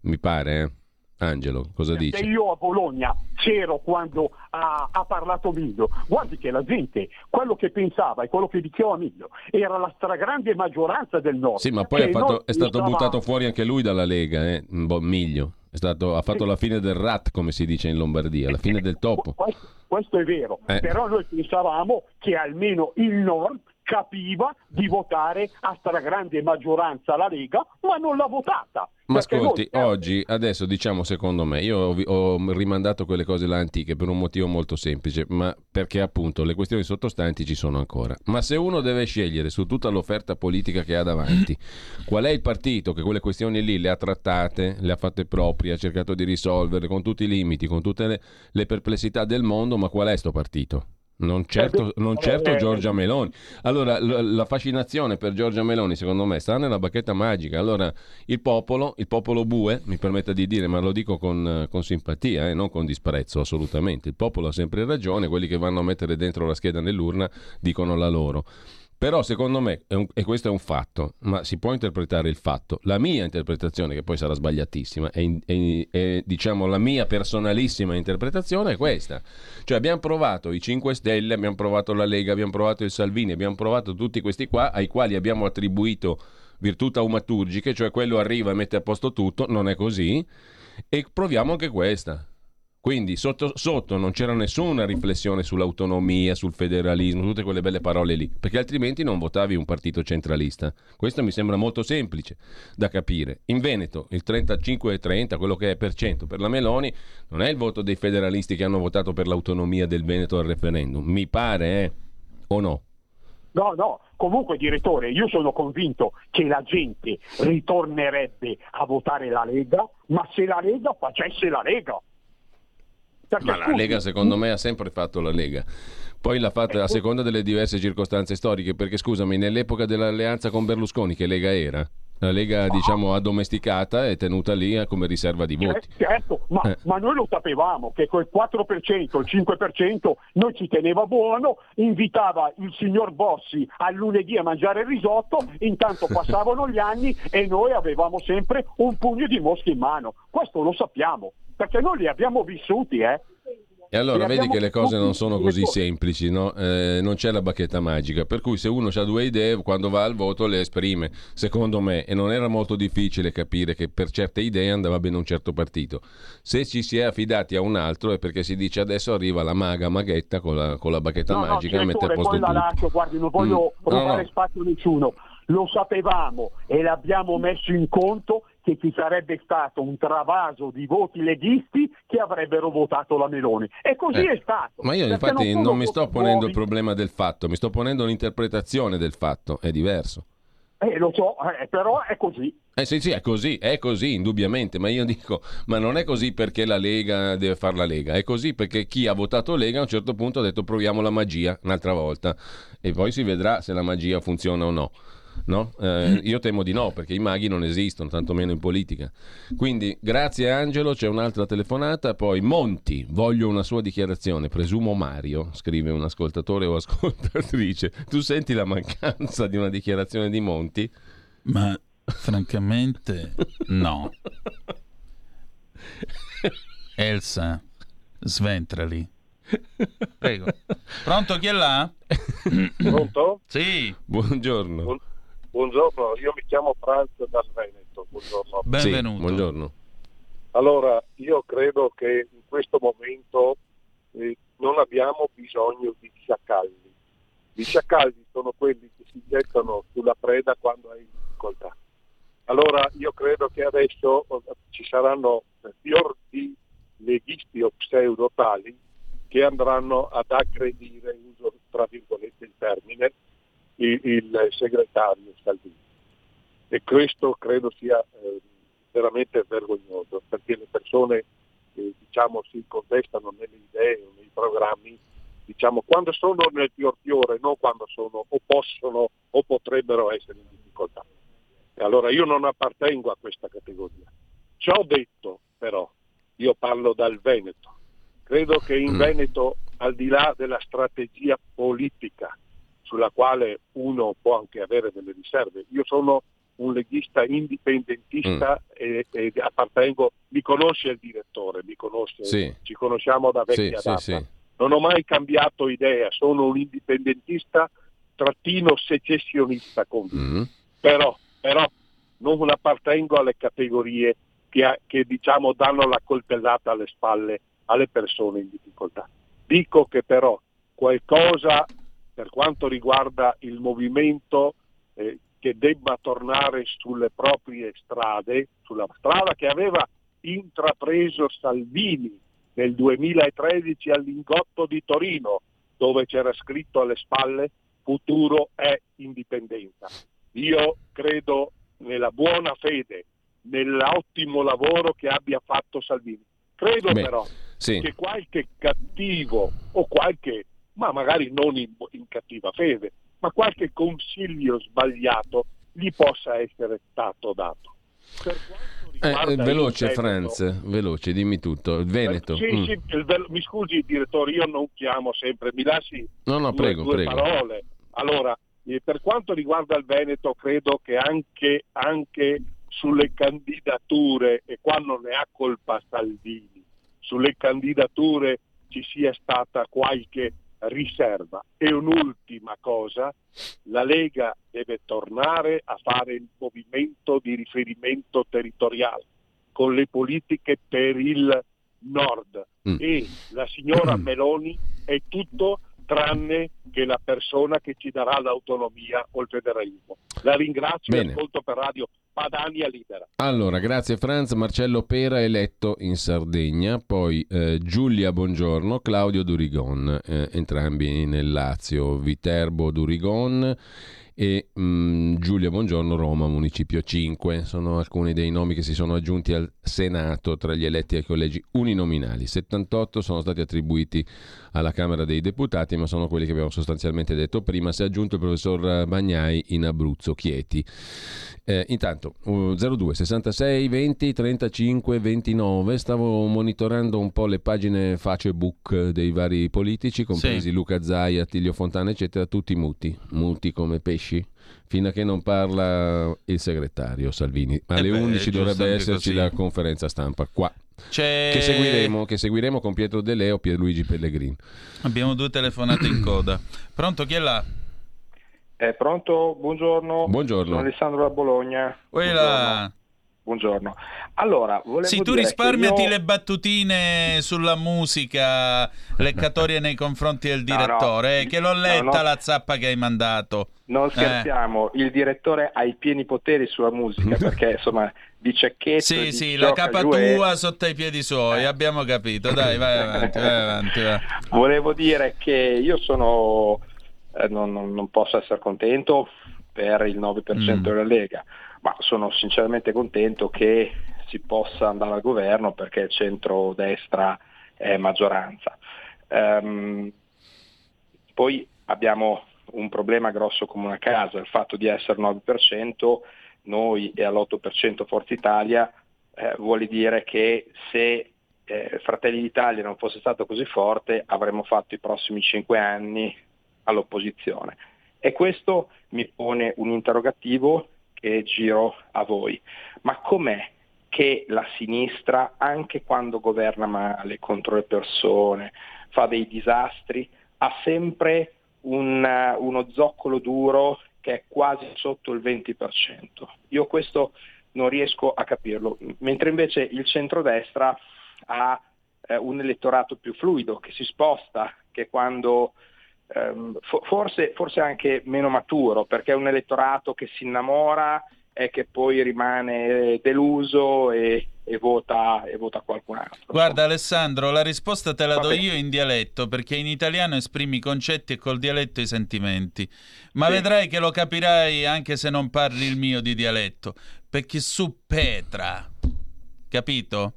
Mi pare, eh? Angelo, cosa Perché dici? io a Bologna c'ero quando ha, ha parlato Miglio. Guardi che la gente, quello che pensava e quello che diceva Miglio, era la stragrande maggioranza del nord. Sì, ma poi Che ha fatto- è stato stavamo- buttato fuori anche lui dalla Lega, eh? Miglio. È stato- ha fatto la fine del rat, come si dice in Lombardia, la fine del topo. Questo, questo è vero, Eh. però noi pensavamo che almeno il nord capiva di votare a stragrande maggioranza la Lega, ma non l'ha votata. Ma ascolti, noi- oggi, adesso diciamo secondo me, io ho, ho rimandato quelle cose là antiche per un motivo molto semplice, ma perché appunto le questioni sottostanti ci sono ancora. Ma se uno deve scegliere su tutta l'offerta politica che ha davanti, qual è il partito che quelle questioni lì le ha trattate, le ha fatte proprie, ha cercato di risolvere con tutti i limiti, con tutte le, le perplessità del mondo, ma qual è sto partito? Non certo, non certo Eh, Giorgia Meloni. Allora, l- la fascinazione per Giorgia Meloni, secondo me, sta nella bacchetta magica. Allora, il popolo, il popolo bue, mi permetta di dire, ma lo dico con, con simpatia, eh, non con disprezzo, assolutamente. Il popolo ha sempre ragione, quelli che vanno a mettere dentro la scheda nell'urna dicono la loro. Però secondo me, un- e questo è un fatto, ma si può interpretare il fatto. La mia interpretazione, che poi sarà sbagliatissima, è, diciamo la mia personalissima interpretazione è questa. Cioè abbiamo provato i 5 Stelle, abbiamo provato la Lega, abbiamo provato il Salvini, abbiamo provato tutti questi qua, ai quali abbiamo attribuito virtù taumaturgiche, cioè quello arriva e mette a posto tutto, non è così, e proviamo anche questa. Quindi sotto, sotto non c'era nessuna riflessione sull'autonomia, sul federalismo, tutte quelle belle parole lì, perché altrimenti non votavi un partito centralista. Questo mi sembra molto semplice da capire. In Veneto il 35-30, quello che è per cento per la Meloni, non è il voto dei federalisti che hanno votato per l'autonomia del Veneto al referendum. Mi pare, eh? O no? No, no, comunque direttore, io sono convinto che la gente ritornerebbe a votare la Lega, ma se la Lega facesse la Lega. Perché, Ma la scusi, Lega secondo me ha sempre fatto la Lega. Poi l'ha fatta a seconda delle diverse circostanze storiche, perché scusami, nell'epoca dell'alleanza con Berlusconi che Lega era? La Lega diciamo addomesticata e tenuta lì eh, come riserva di voti. Certo, ma, Eh. ma noi lo sapevamo che quel 4%, il 5% noi ci teneva buono, invitava il signor Bossi al lunedì a mangiare il risotto, intanto passavano gli anni e noi avevamo sempre un pugno di mosche in mano. Questo lo sappiamo, perché noi li abbiamo vissuti, eh. E allora vedi che le cose non sono così semplici, no? Eh, non c'è la bacchetta magica, per cui se uno ha due idee, quando va al voto le esprime, secondo me, e non era molto difficile capire che per certe idee andava bene un certo partito. Se ci si è affidati a un altro è perché si dice adesso arriva la maga maghetta con la, con la bacchetta No, no, magica e mette a posto poi la tutto. lascio, guardi, non voglio Mm. No, rubare no. spazio a nessuno. Lo sapevamo e l'abbiamo messo in conto che ci sarebbe stato un travaso di voti leghisti che avrebbero votato la Meloni. E così Eh, è stato. Ma io infatti non non, mi sto ponendo nuovi. il problema del fatto, mi sto ponendo l'interpretazione del fatto, è diverso. Eh, lo so, eh, però è così. Eh sì, sì, è così, è così, indubbiamente, ma io dico, ma non è così perché la Lega deve fare la Lega, è così perché chi ha votato Lega a un certo punto ha detto proviamo la magia un'altra volta e poi si vedrà se la magia funziona o no. No? Eh, io temo di no, perché i maghi non esistono, tantomeno in politica. Quindi, grazie Angelo, c'è un'altra telefonata. Poi Monti, voglio una sua dichiarazione. Presumo Mario, scrive un ascoltatore o ascoltatrice. Tu senti la mancanza di una dichiarazione di Monti? Ma francamente no. Elsa, sventrali. Prego. Pronto, chi è là? Pronto? Sì. Buongiorno. Buon- buongiorno, io mi chiamo Franz dal Veneto. Buongiorno. Sì, buongiorno. Allora, io credo che in questo momento eh, non abbiamo bisogno di sciacalli. I sciacalli sono quelli che si gettano sulla preda quando hai difficoltà. Allora io credo che adesso eh, ci saranno eh, fior di leghisti o pseudo tali che andranno ad aggredire, uso tra virgolette il termine, il, il segretario Salvini. E questo credo sia eh, veramente vergognoso perché le persone eh, diciamo, si contestano nelle idee o nei programmi diciamo, quando sono nel fior fiore, non quando sono o possono o potrebbero essere in difficoltà. E allora io non appartengo a questa categoria. Ciò detto, però, io parlo dal Veneto. Credo che in Veneto, al di là della strategia politica, sulla quale uno può anche avere delle riserve, io sono un leghista indipendentista e, e appartengo, mi conosce il direttore, mi conosce, Sì. ci conosciamo da vecchia sì, data. sì. Non ho mai cambiato idea, sono un indipendentista trattino secessionista convinto. Però, però non appartengo alle categorie che, che, diciamo danno la coltellata alle spalle alle persone in difficoltà. Dico che però qualcosa per quanto riguarda il movimento eh, che debba tornare sulle proprie strade, sulla strada che aveva intrapreso Salvini nel 2013 al Lingotto di Torino, dove c'era scritto alle spalle futuro è indipendenza. Io credo nella buona fede, nell'ottimo lavoro che abbia fatto Salvini. Credo Beh, però sì. che qualche cattivo o qualche, ma magari non in, in cattiva fede, ma qualche consiglio sbagliato gli possa essere stato dato. Eh, eh, veloce Veneto- Franz, veloce, dimmi tutto. Il Veneto. sì, mm. sì, il Vel- mi scusi direttore, io non chiamo sempre, mi lasci No, no, due, prego, due prego. parole. Allora, eh, per quanto riguarda il Veneto, credo che anche, anche sulle candidature, e qua non ne ha colpa Salvini, sulle candidature ci sia stata qualche riserva. E un'ultima cosa, la Lega deve tornare a fare il movimento di riferimento territoriale con le politiche per il nord Mm. e la signora Meloni è tutto tranne che la persona che ci darà l'autonomia o il federalismo. La ringrazio e ascolto per radio Padania Libera. Allora, grazie Franz. Marcello Pera eletto in Sardegna, poi eh, Giulia Buongiorno, Claudio Durigon, eh, entrambi nel Lazio, Viterbo Durigon e mm, Giulia Buongiorno Roma, Municipio 5. Sono alcuni dei nomi che si sono aggiunti al Senato tra gli eletti ai collegi uninominali. 78 sono stati attribuiti alla Camera dei Deputati, ma sono quelli che abbiamo sostanzialmente detto prima. Si è aggiunto il professor Bagnai in Abruzzo, Chieti. Eh, intanto uh, 02 66 20 35 29 stavo monitorando un po' le pagine Facebook dei vari politici compresi Sì. Luca Zai, Attilio Fontana eccetera tutti muti muti come pesci fino a che non parla il segretario Salvini alle Eh beh, 11 è giusto dovrebbe esserci così. la conferenza stampa qua C'è- che seguiremo, che seguiremo con Pietro De Leo Pierluigi Pellegrini Abbiamo due telefonate in coda. Pronto, chi è là? Eh, pronto? Buongiorno. Buongiorno. Sono Alessandro da Bologna. Quella. buongiorno. Allora, volevo Sì, tu dire risparmiati io... le battutine sulla musica leccatorie nei confronti del No, no. direttore, eh, che l'ho letta No, no. la zappa che hai mandato. Non Eh. scherziamo, il direttore ha i pieni poteri sulla musica perché insomma di cecchetto Sì, di sì, la capa tua sotto i piedi suoi, abbiamo capito. Dai, vai avanti, vai avanti. vai. Volevo dire che io sono, eh, non, non- non posso essere contento per il 9% Mm. della Lega, ma sono sinceramente contento che si possa andare al governo perché il centro-destra è maggioranza. Ehm, poi abbiamo un problema grosso come una casa, il fatto di essere 9%, noi e all'8% Forza Italia, eh, vuole dire che se eh, Fratelli d'Italia non fosse stato così forte avremmo fatto i prossimi cinque anni all'opposizione. E questo mi pone un interrogativo che giro a voi. Ma com'è che la sinistra, anche quando governa male, contro le persone, fa dei disastri, ha sempre un, eh, uno zoccolo duro che è quasi sotto il 20%? Io questo non riesco a capirlo, mentre invece il centrodestra ha eh, un elettorato più fluido, che si sposta, che quando forse, forse anche meno maturo, perché è un elettorato che si innamora e che poi rimane deluso e, e vota, e vota qualcun altro. Guarda Alessandro, la risposta te la Va do bene. io in dialetto, perché in italiano esprimi i concetti e col dialetto i sentimenti. Ma Sì. vedrai che lo capirai anche se non parli il mio di dialetto, perché su Petra, capito?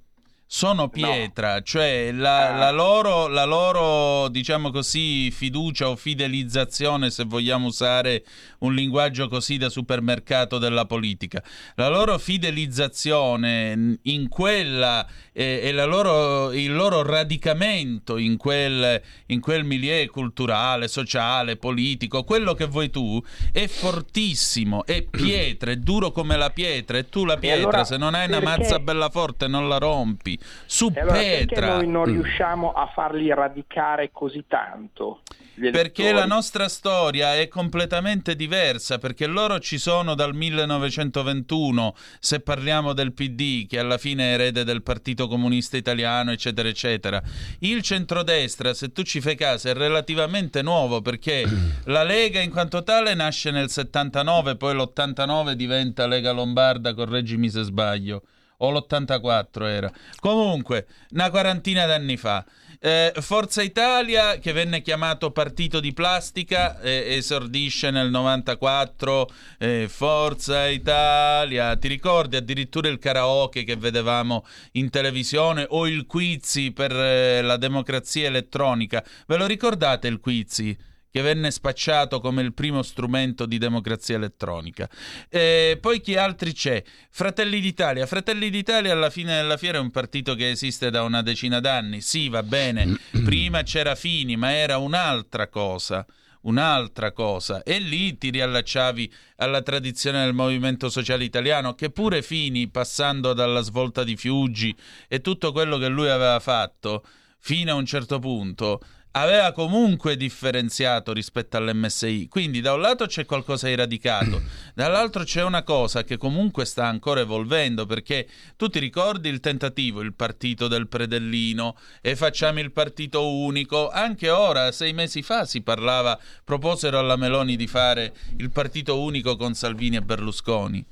Sono pietra, cioè la, Ah. la loro, la loro, diciamo così, fiducia o fidelizzazione, se vogliamo usare un linguaggio così da supermercato della politica, la loro fidelizzazione in quella eh, e la loro- il loro radicamento in quel, in quel milieu culturale, sociale, politico, quello che vuoi tu, è fortissimo, è pietra, è duro come la pietra, e tu la pietra, allora se non hai una perché- mazza bella forte non la rompi. Su E allora perché Petra. noi non Mm. riusciamo a farli radicare così tanto? Perché la nostra storia è completamente diversa, perché loro ci sono dal 1921, se parliamo del PD, che alla fine è erede del Partito Comunista Italiano, eccetera, eccetera. Il centrodestra, se tu ci fai caso, è relativamente nuovo, perché la Lega in quanto tale nasce nel 79, poi l'89 diventa Lega Lombarda, correggimi se sbaglio. O l'84 era. Comunque, una quarantina d'anni fa. Eh, Forza Italia, che venne chiamato Partito di Plastica, eh, esordisce nel 94. eh, Forza Italia, ti ricordi addirittura il karaoke che vedevamo in televisione o il Quizzi per eh, la democrazia elettronica? Ve lo ricordate il Quizzi? Che venne spacciato come il primo strumento di democrazia elettronica. E poi chi altri c'è? Fratelli d'Italia. Fratelli d'Italia alla fine della fiera è un partito che esiste da una decina d'anni. Sì, va bene. Prima c'era Fini, ma era un'altra cosa. Un'altra cosa, e lì ti riallacciavi alla tradizione del movimento sociale italiano, che pure Fini, passando dalla svolta di Fiuggi e tutto quello che lui aveva fatto, fino a un certo punto, aveva comunque differenziato rispetto all'MSI. Quindi da un lato c'è qualcosa di radicato, dall'altro c'è una cosa che comunque sta ancora evolvendo, perché tu ti ricordi il tentativo, il partito del predellino e facciamo il partito unico. Anche ora, sei mesi fa, si parlava, proposero alla Meloni di fare il partito unico con Salvini e Berlusconi.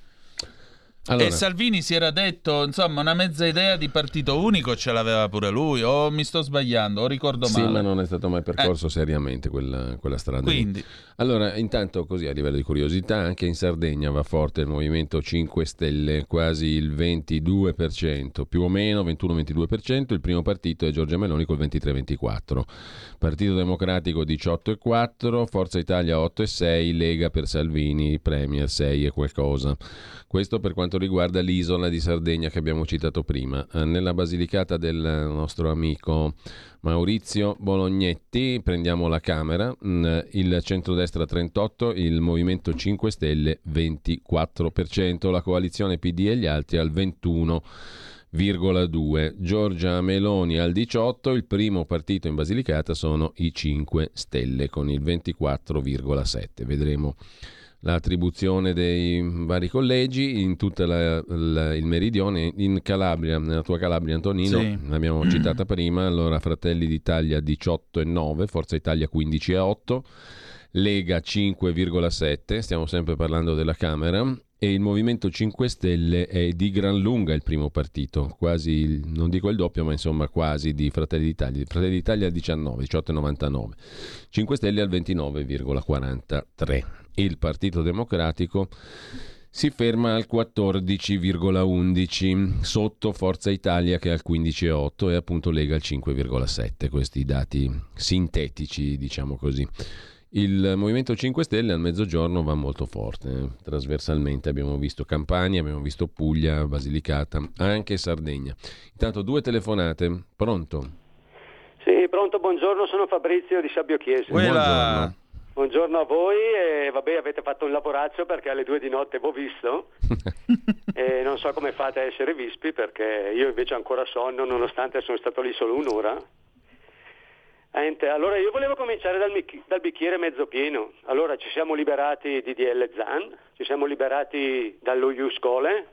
Allora. E Salvini si era detto, insomma, una mezza idea di partito unico ce l'aveva pure lui, o mi sto sbagliando, o ricordo Sì, male. ma non è stato mai percorso seriamente quella, quella strada. lì. Quindi. Allora, intanto così a livello di curiosità, anche in Sardegna va forte il Movimento 5 Stelle, quasi il 22%, più o meno 21-22%, il primo partito è Giorgia Meloni col 23-24%, Partito Democratico 18,4%, Forza Italia 8,6%, Lega per Salvini, Premier 6 e qualcosa. Questo per quanto riguarda l'isola di Sardegna che abbiamo citato prima. Eh, Nella Basilicata del nostro amico Maurizio Bolognetti, prendiamo la Camera, mm, il centrodestra 38, il Movimento 5 Stelle 24%, la coalizione PD e gli altri al 21,2. Giorgia Meloni al 18, il primo partito in Basilicata sono i 5 Stelle con il 24,7. Vedremo l'attribuzione dei vari collegi in tutto il meridione, in Calabria, nella tua Calabria Antonino, sì. l'abbiamo citata prima, allora Fratelli d'Italia 18 e 9, Forza Italia 15 e 8, Lega 5,7, stiamo sempre parlando della Camera, e il Movimento 5 Stelle è di gran lunga il primo partito, quasi, non dico il doppio, ma insomma quasi di Fratelli d'Italia. Fratelli d'Italia al 19, 18,99, 5 Stelle al 29,43. Il Partito Democratico si ferma al 14,11 sotto Forza Italia che è al 15,8 e appunto Lega al 5,7 questi dati sintetici diciamo così il Movimento 5 Stelle al mezzogiorno va molto forte, eh? trasversalmente abbiamo visto Campania, abbiamo visto Puglia, Basilicata, anche Sardegna. Intanto due telefonate, pronto? Sì, pronto, buongiorno, sono Fabrizio di Sabbio Chiesa. Buongiorno. Buongiorno a voi e vabbè avete fatto un lavoraccio perché alle due di notte vi ho visto e non so come fate a essere vispi perché io invece ho ancora sonno nonostante sono stato lì solo un'ora allora io volevo cominciare dal, dal, bicchiere mezzo pieno. Allora ci siamo liberati di DL Zan, ci siamo liberati dallo Iuscole,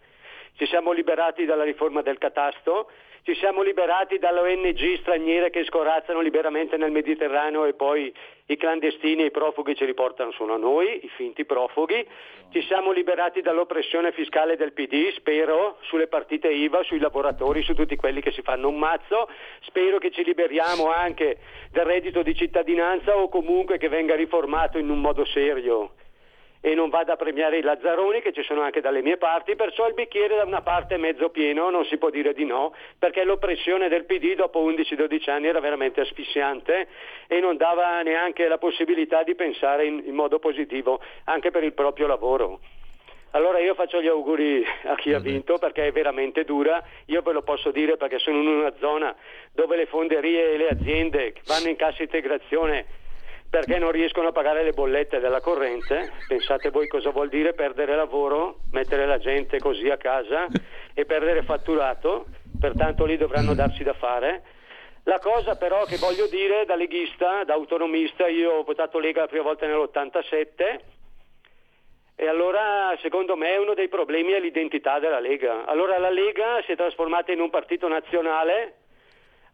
ci siamo liberati dalla riforma del catasto, ci siamo liberati dalle ONG straniere che scorazzano liberamente nel Mediterraneo e poi i clandestini e i profughi ci riportano solo a noi, i finti profughi, ci siamo liberati dall'oppressione fiscale del PD, spero, sulle partite IVA, sui lavoratori, su tutti quelli che si fanno un mazzo, spero che ci liberiamo anche del reddito di cittadinanza o comunque che venga riformato in un modo serio e non vada a premiare i lazzaroni che ci sono anche dalle mie parti, perciò il bicchiere da una parte è mezzo pieno, non si può dire di no, perché l'oppressione del PD dopo 11-12 anni era veramente asfissiante e non dava neanche la possibilità di pensare in, in modo positivo anche per il proprio lavoro. Allora io faccio gli auguri a chi ha vinto perché è veramente dura, io ve lo posso dire perché sono in una zona dove le fonderie e le aziende vanno in cassa integrazione perché non riescono a pagare le bollette della corrente. Pensate voi cosa vuol dire perdere lavoro, mettere la gente così a casa e perdere fatturato, pertanto lì dovranno darsi da fare. La cosa però che voglio dire da leghista, da autonomista, io ho votato Lega la prima volta nell'87 e allora secondo me uno dei problemi è l'identità della Lega. Allora la Lega si è trasformata in un partito nazionale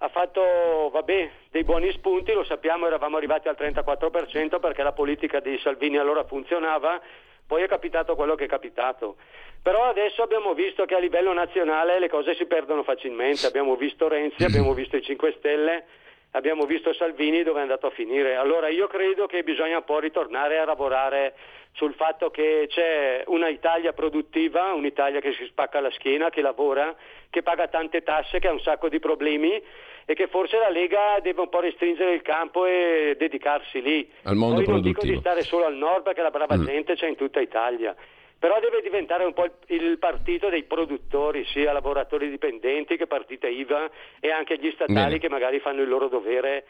ha fatto vabbè, dei buoni spunti, lo sappiamo, eravamo arrivati al 34% perché la politica di Salvini allora funzionava, poi è capitato quello che è capitato. Però adesso abbiamo visto che a livello nazionale le cose si perdono facilmente, abbiamo visto Renzi, abbiamo visto i 5 Stelle, abbiamo visto Salvini dove è andato a finire. Allora io credo che bisogna un po' ritornare a lavorare sul fatto che c'è una Italia produttiva, un'Italia che si spacca la schiena, che lavora, che paga tante tasse, che ha un sacco di problemi e che forse la Lega deve un po' restringere il campo e dedicarsi lì. Al mondo Poi produttivo. non dico di stare solo al nord perché la brava mm. gente c'è in tutta Italia però deve diventare un po' il, il, partito dei produttori, sia lavoratori dipendenti che partite IVA e anche gli statali Bene. che magari fanno il loro dovere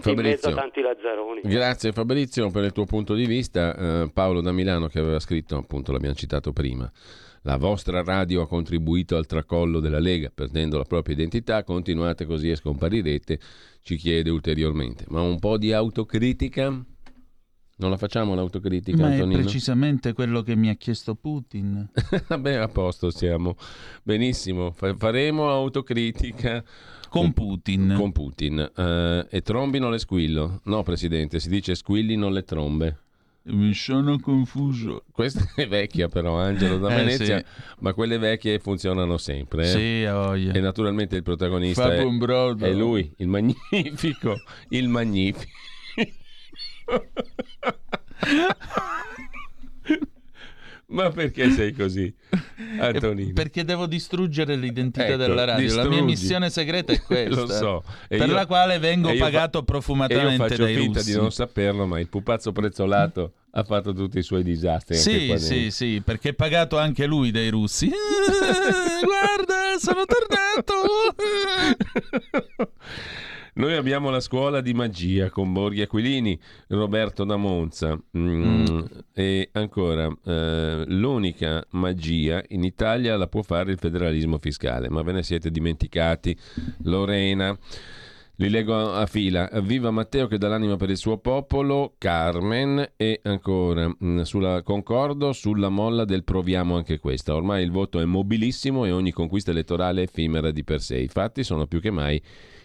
Fabrizio. Grazie Fabrizio per il tuo punto di vista. Eh, Paolo da Milano che aveva scritto, appunto l'abbiamo citato prima, la vostra radio ha contribuito al tracollo della Lega perdendo la propria identità, continuate così e scomparirete, ci chiede ulteriormente. Ma un po' di autocritica? Non la facciamo l'autocritica, Ma Antonino? è precisamente quello che mi ha chiesto Putin. Vabbè, a posto siamo. Benissimo, Fa- faremo autocritica. Con Putin. Con Putin. Uh, e trombino le squillo. No, Presidente, si dice squillino le trombe. Mi sono confuso. Questa è vecchia però, Angelo da Venezia, eh, sì. ma quelle vecchie funzionano sempre. Eh? Sì, oh yeah. E naturalmente il protagonista è, è, lui, il magnifico, il magnifico. Ma perché sei così, Antonino? Perché devo distruggere l'identità ecco, della radio. Distruggi. La mia missione segreta è questa. Lo so. E per io, la quale vengo pagato fa- profumatamente e io faccio dai finta russi. di non saperlo, ma il pupazzo prezzolato ha fatto tutti i suoi disastri. Sì, sì, sì, perché è pagato anche lui dai russi. guarda, sono tornato! Noi abbiamo la scuola di magia con Borghi Aquilini, Roberto da Monza mm, mm. e ancora eh, l'unica magia in Italia la può fare il federalismo fiscale, ma ve ne siete dimenticati. Lorena. Li leggo a fila. Viva Matteo che dà l'anima per il suo popolo, Carmen e ancora mh, sulla concordo sulla molla del proviamo anche questa. Ormai il voto è mobilissimo e ogni conquista elettorale è effimera di per sé. I fatti sono più che mai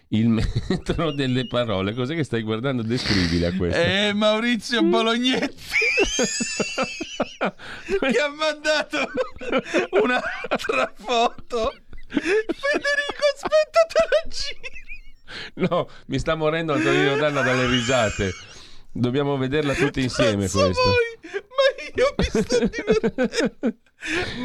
il metro delle parole. Cos'è che stai guardando? Descrivili a questo. Eh, Maurizio Bolognetti che ha mandato un'altra foto. Federico, aspetta, te la giro. No, mi sta morendo Antonino Danna dalle risate. Dobbiamo vederla tutti insieme questa. voi, ma io mi sto divertendo.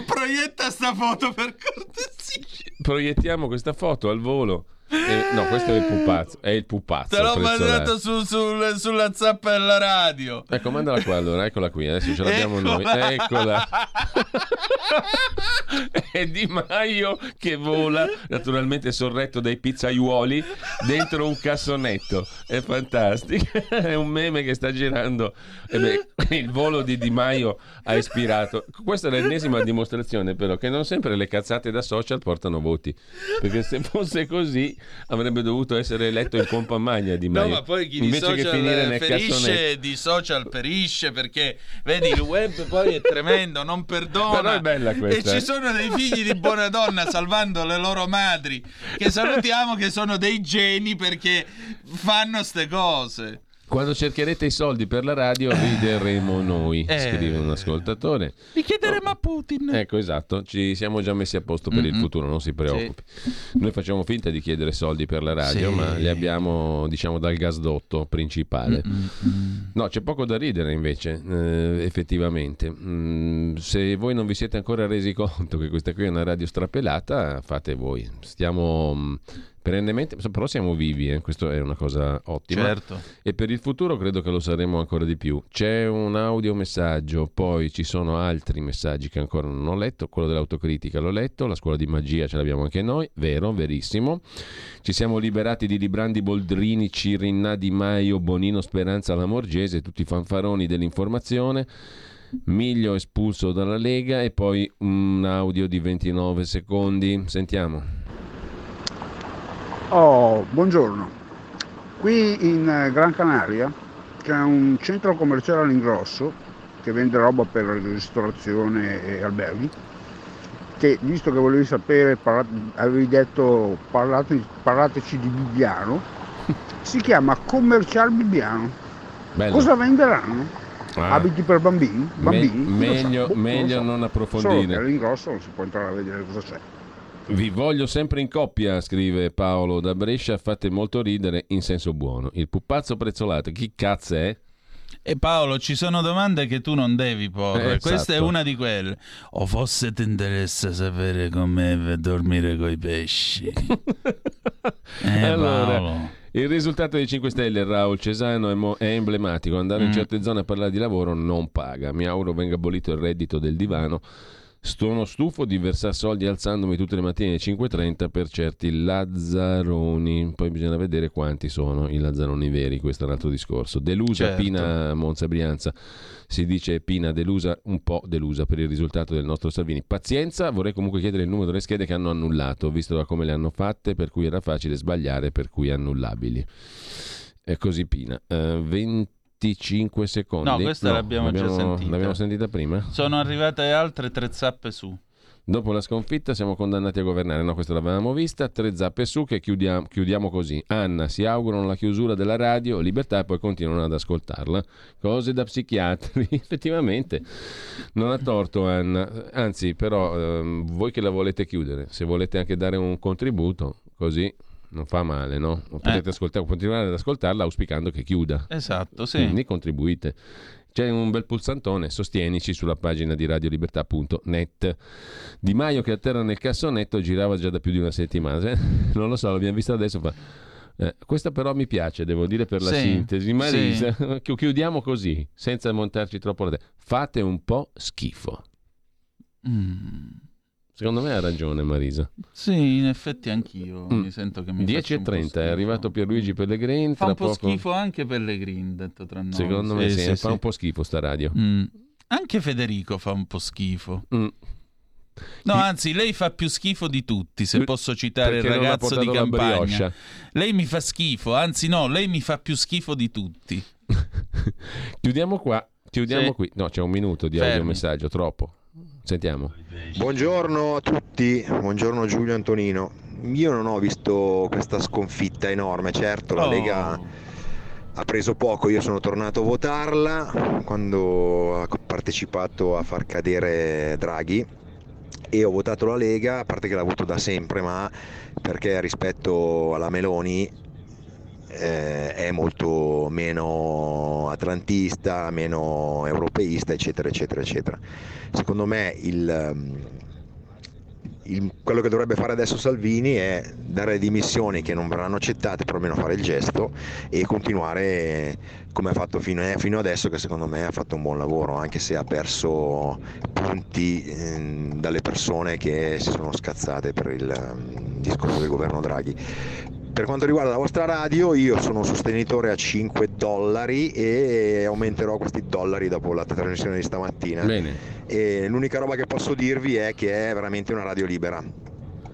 Proietta sta foto per cortesia. Proiettiamo questa foto al volo. Eh, no, questo è il pupazzo. È il pupazzo. Te l'ho mandato su, sul- sulla zappa della radio. Ecco, mandala qua allora, eccola qui, adesso ce l'abbiamo noi. Eccola. È Di Maio che vola, naturalmente sorretto dai pizzaiuoli, dentro un cassonetto. È fantastico. È un meme che sta girando. E beh, il volo di Di Maio ha ispirato. Questa è l'ennesima dimostrazione, però, che non sempre le cazzate da social portano voti. Perché se fosse così avrebbe dovuto essere eletto in pompa magna Di Maio. No, ma poi chi di Invece che social cassonetto. ferisce, di social perisce perché vedi il web poi è tremendo, non perdona. Però è bella questa, E eh. ci sono dei figli di buona donna salvando le loro madri che salutiamo che sono dei geni perché fanno ste cose. Quando cercherete i soldi per la radio, rideremo noi, Eh. scrive un ascoltatore. Li chiederemo a Putin. Ecco, esatto, ci siamo già messi a posto per il Mm-mm. futuro, non si preoccupi. Noi facciamo finta di chiedere soldi per la radio, Sì. ma li abbiamo, diciamo, dal gasdotto principale. No, c'è poco da ridere invece, eh, effettivamente. Mm, se voi non vi siete ancora resi conto che questa qui è una radio strapelata, fate voi. Stiamo mm, perennemente, però siamo vivi, eh, questo è una cosa ottima. Certo. E per il futuro credo che lo saremo ancora di più. C'è un audiomessaggio, poi ci sono altri messaggi che ancora non ho letto. Quello dell'autocritica l'ho letto, la scuola di magia ce l'abbiamo anche noi, vero, verissimo. Ci siamo liberati di Librandi Boldrini, Cirinna Di Maio, Bonino Speranza Lamorgese, tutti i fanfaroni dell'informazione. Miglio espulso dalla Lega e poi un audio di 29 secondi. Sentiamo. Oh, buongiorno. Qui in eh, Gran Canaria c'è un centro commerciale all'ingrosso che vende roba per ristorazione e alberghi che visto che volevi sapere, parla- avevi detto parlate- parlateci di Bibbiano, si chiama Commercial Bibbiano. Bello. Cosa venderanno? Ah. Abiti per bambini? Me- Bambini? Non lo so. meglio non meglio so. non approfondire. all'ingrosso non si può entrare a vedere cosa c'è. Vi voglio sempre in coppia, scrive Paolo da Brescia, fate molto ridere in senso buono. Il pupazzo prezzolato, chi cazzo è? E Paolo, ci sono domande che tu non devi porre. Eh, Questa è esatto. una di quelle. O forse ti interessa sapere com'è dormire coi pesci. eh, allora, Paolo. il risultato dei 5 Stelle, Raul Cesano, è, mo- è emblematico. Andare in Mm. certe zone a parlare di lavoro non paga. Mi auguro venga abolito il reddito del divano. Sono stufo di versare soldi alzandomi tutte le mattine alle 5.30 per certi lazzaroni. Poi bisogna vedere quanti sono i lazzaroni veri, questo è un altro discorso. Delusa Certo. Pina Monza Brianza. Si dice Pina delusa, un po' delusa per il risultato del nostro Salvini. Pazienza, vorrei comunque chiedere il numero delle schede che hanno annullato, visto da come le hanno fatte, per cui era facile sbagliare, per cui annullabili. È così Pina. Eh, 25 secondi. No, questa l'abbiamo già sentita. L'abbiamo sentita prima? Sono arrivate altre tre zappe su. Dopo la sconfitta siamo condannati a governare. No, questa l'avevamo vista. Tre zappe su che chiudiamo, chiudiamo così. Anna, si augurano la chiusura della radio, libertà e poi continuano ad ascoltarla. Cose da psichiatri. Effettivamente non ha torto Anna. Anzi, però, ehm, voi che la volete chiudere, se volete anche dare un contributo, così non fa male, no? Potete ascoltare, continuare ad ascoltarla auspicando che chiuda. Esatto, sì. Quindi contribuite. C'è un bel pulsantone, sostienici sulla pagina di radiolibertà.net. Di Maio che atterra nel cassonetto girava già da più di una settimana. Eh, Non lo so, l'abbiamo visto adesso. Fa... eh, questa però mi piace, devo dire, per la Sì, sintesi. Marisa, chi- chiudiamo così, senza montarci troppo la testa. Fate un po' schifo. Mm. Secondo me ha ragione Marisa. Sì, in effetti anch'io Mm. mi sento che mi faccio un po' 10.30 è arrivato Pierluigi Pellegrini. Fa un po' poco- schifo anche Pellegrini, detto tra noi. Secondo me Sì, sì, sì, fa un po' schifo sta radio. Mm. Anche Federico fa un po' schifo. Mm. No, anzi, lei fa più schifo di tutti, se posso citare il ragazzo di campagna. Lei mi fa schifo, anzi no, lei mi fa più schifo di tutti. Chiudiamo qua, chiudiamo qui. No, c'è un minuto di audio messaggio, troppo. Sentiamo. Buongiorno a tutti, buongiorno Giulio Antonino. Io non ho visto questa sconfitta enorme, certo la oh. Lega ha preso poco, io sono tornato a votarla quando ha partecipato a far cadere Draghi e ho votato la Lega, a parte che l'ha avuto da sempre, ma perché rispetto alla Meloni eh, è molto meno atlantista, meno europeista, eccetera, eccetera, eccetera. Secondo me il, il, quello che dovrebbe fare adesso Salvini è dare dimissioni che non verranno accettate, però almeno fare il gesto e continuare come ha fatto fino, a, fino adesso, che secondo me ha fatto un buon lavoro, anche se ha perso punti eh, dalle persone che si sono scazzate per il um, discorso del governo Draghi. Per quanto riguarda la vostra radio, io sono sostenitore a 5 dollari e aumenterò questi dollari dopo la trasmissione di stamattina. Bene. E l'unica roba che posso dirvi è che è veramente una radio libera.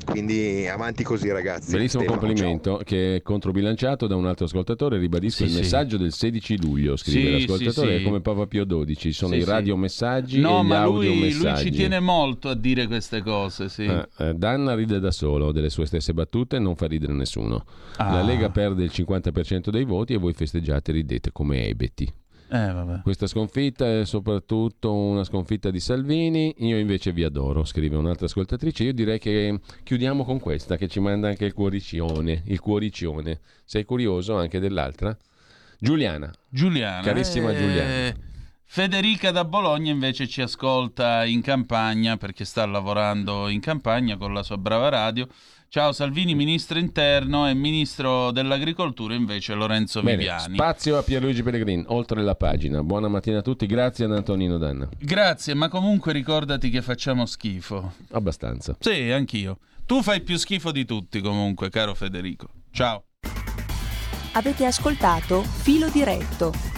Quindi avanti così ragazzi. Bellissimo Stefano, complimento ciao. che è controbilanciato da un altro ascoltatore. Ribadisco Sì, il sì. messaggio del 16 luglio, scrive Sì, l'ascoltatore, sì, è sì. come Papa Pio XII, sono Sì, i sì. radiomessaggi No, e gli ma lui, lui audiomessaggi. ci tiene molto a dire queste cose, sì. Eh, eh, Danna ride da solo delle sue stesse battute e non fa ridere nessuno. Ah. La Lega perde il 50% dei voti e voi festeggiate e ridete come ebeti. Eh, vabbè. Questa sconfitta è soprattutto una sconfitta di Salvini, io invece vi adoro, scrive un'altra ascoltatrice. Io direi che chiudiamo con questa che ci manda anche il cuoricione, il cuoricione. Sei curioso anche dell'altra? Giuliana. Giuliana. Carissima eh, Giuliana. Federica da Bologna invece ci ascolta in campagna perché sta lavorando in campagna con la sua brava radio. Ciao Salvini, ministro interno e ministro dell'agricoltura invece Lorenzo Bene, Viviani. spazio a Pierluigi Pellegrin, oltre la pagina. Buona mattina a tutti, grazie ad Antonino Danna. Grazie, ma comunque ricordati che facciamo schifo. Abbastanza. Sì, anch'io. Tu fai più schifo di tutti comunque, caro Federico. Ciao. Avete ascoltato Filo Diretto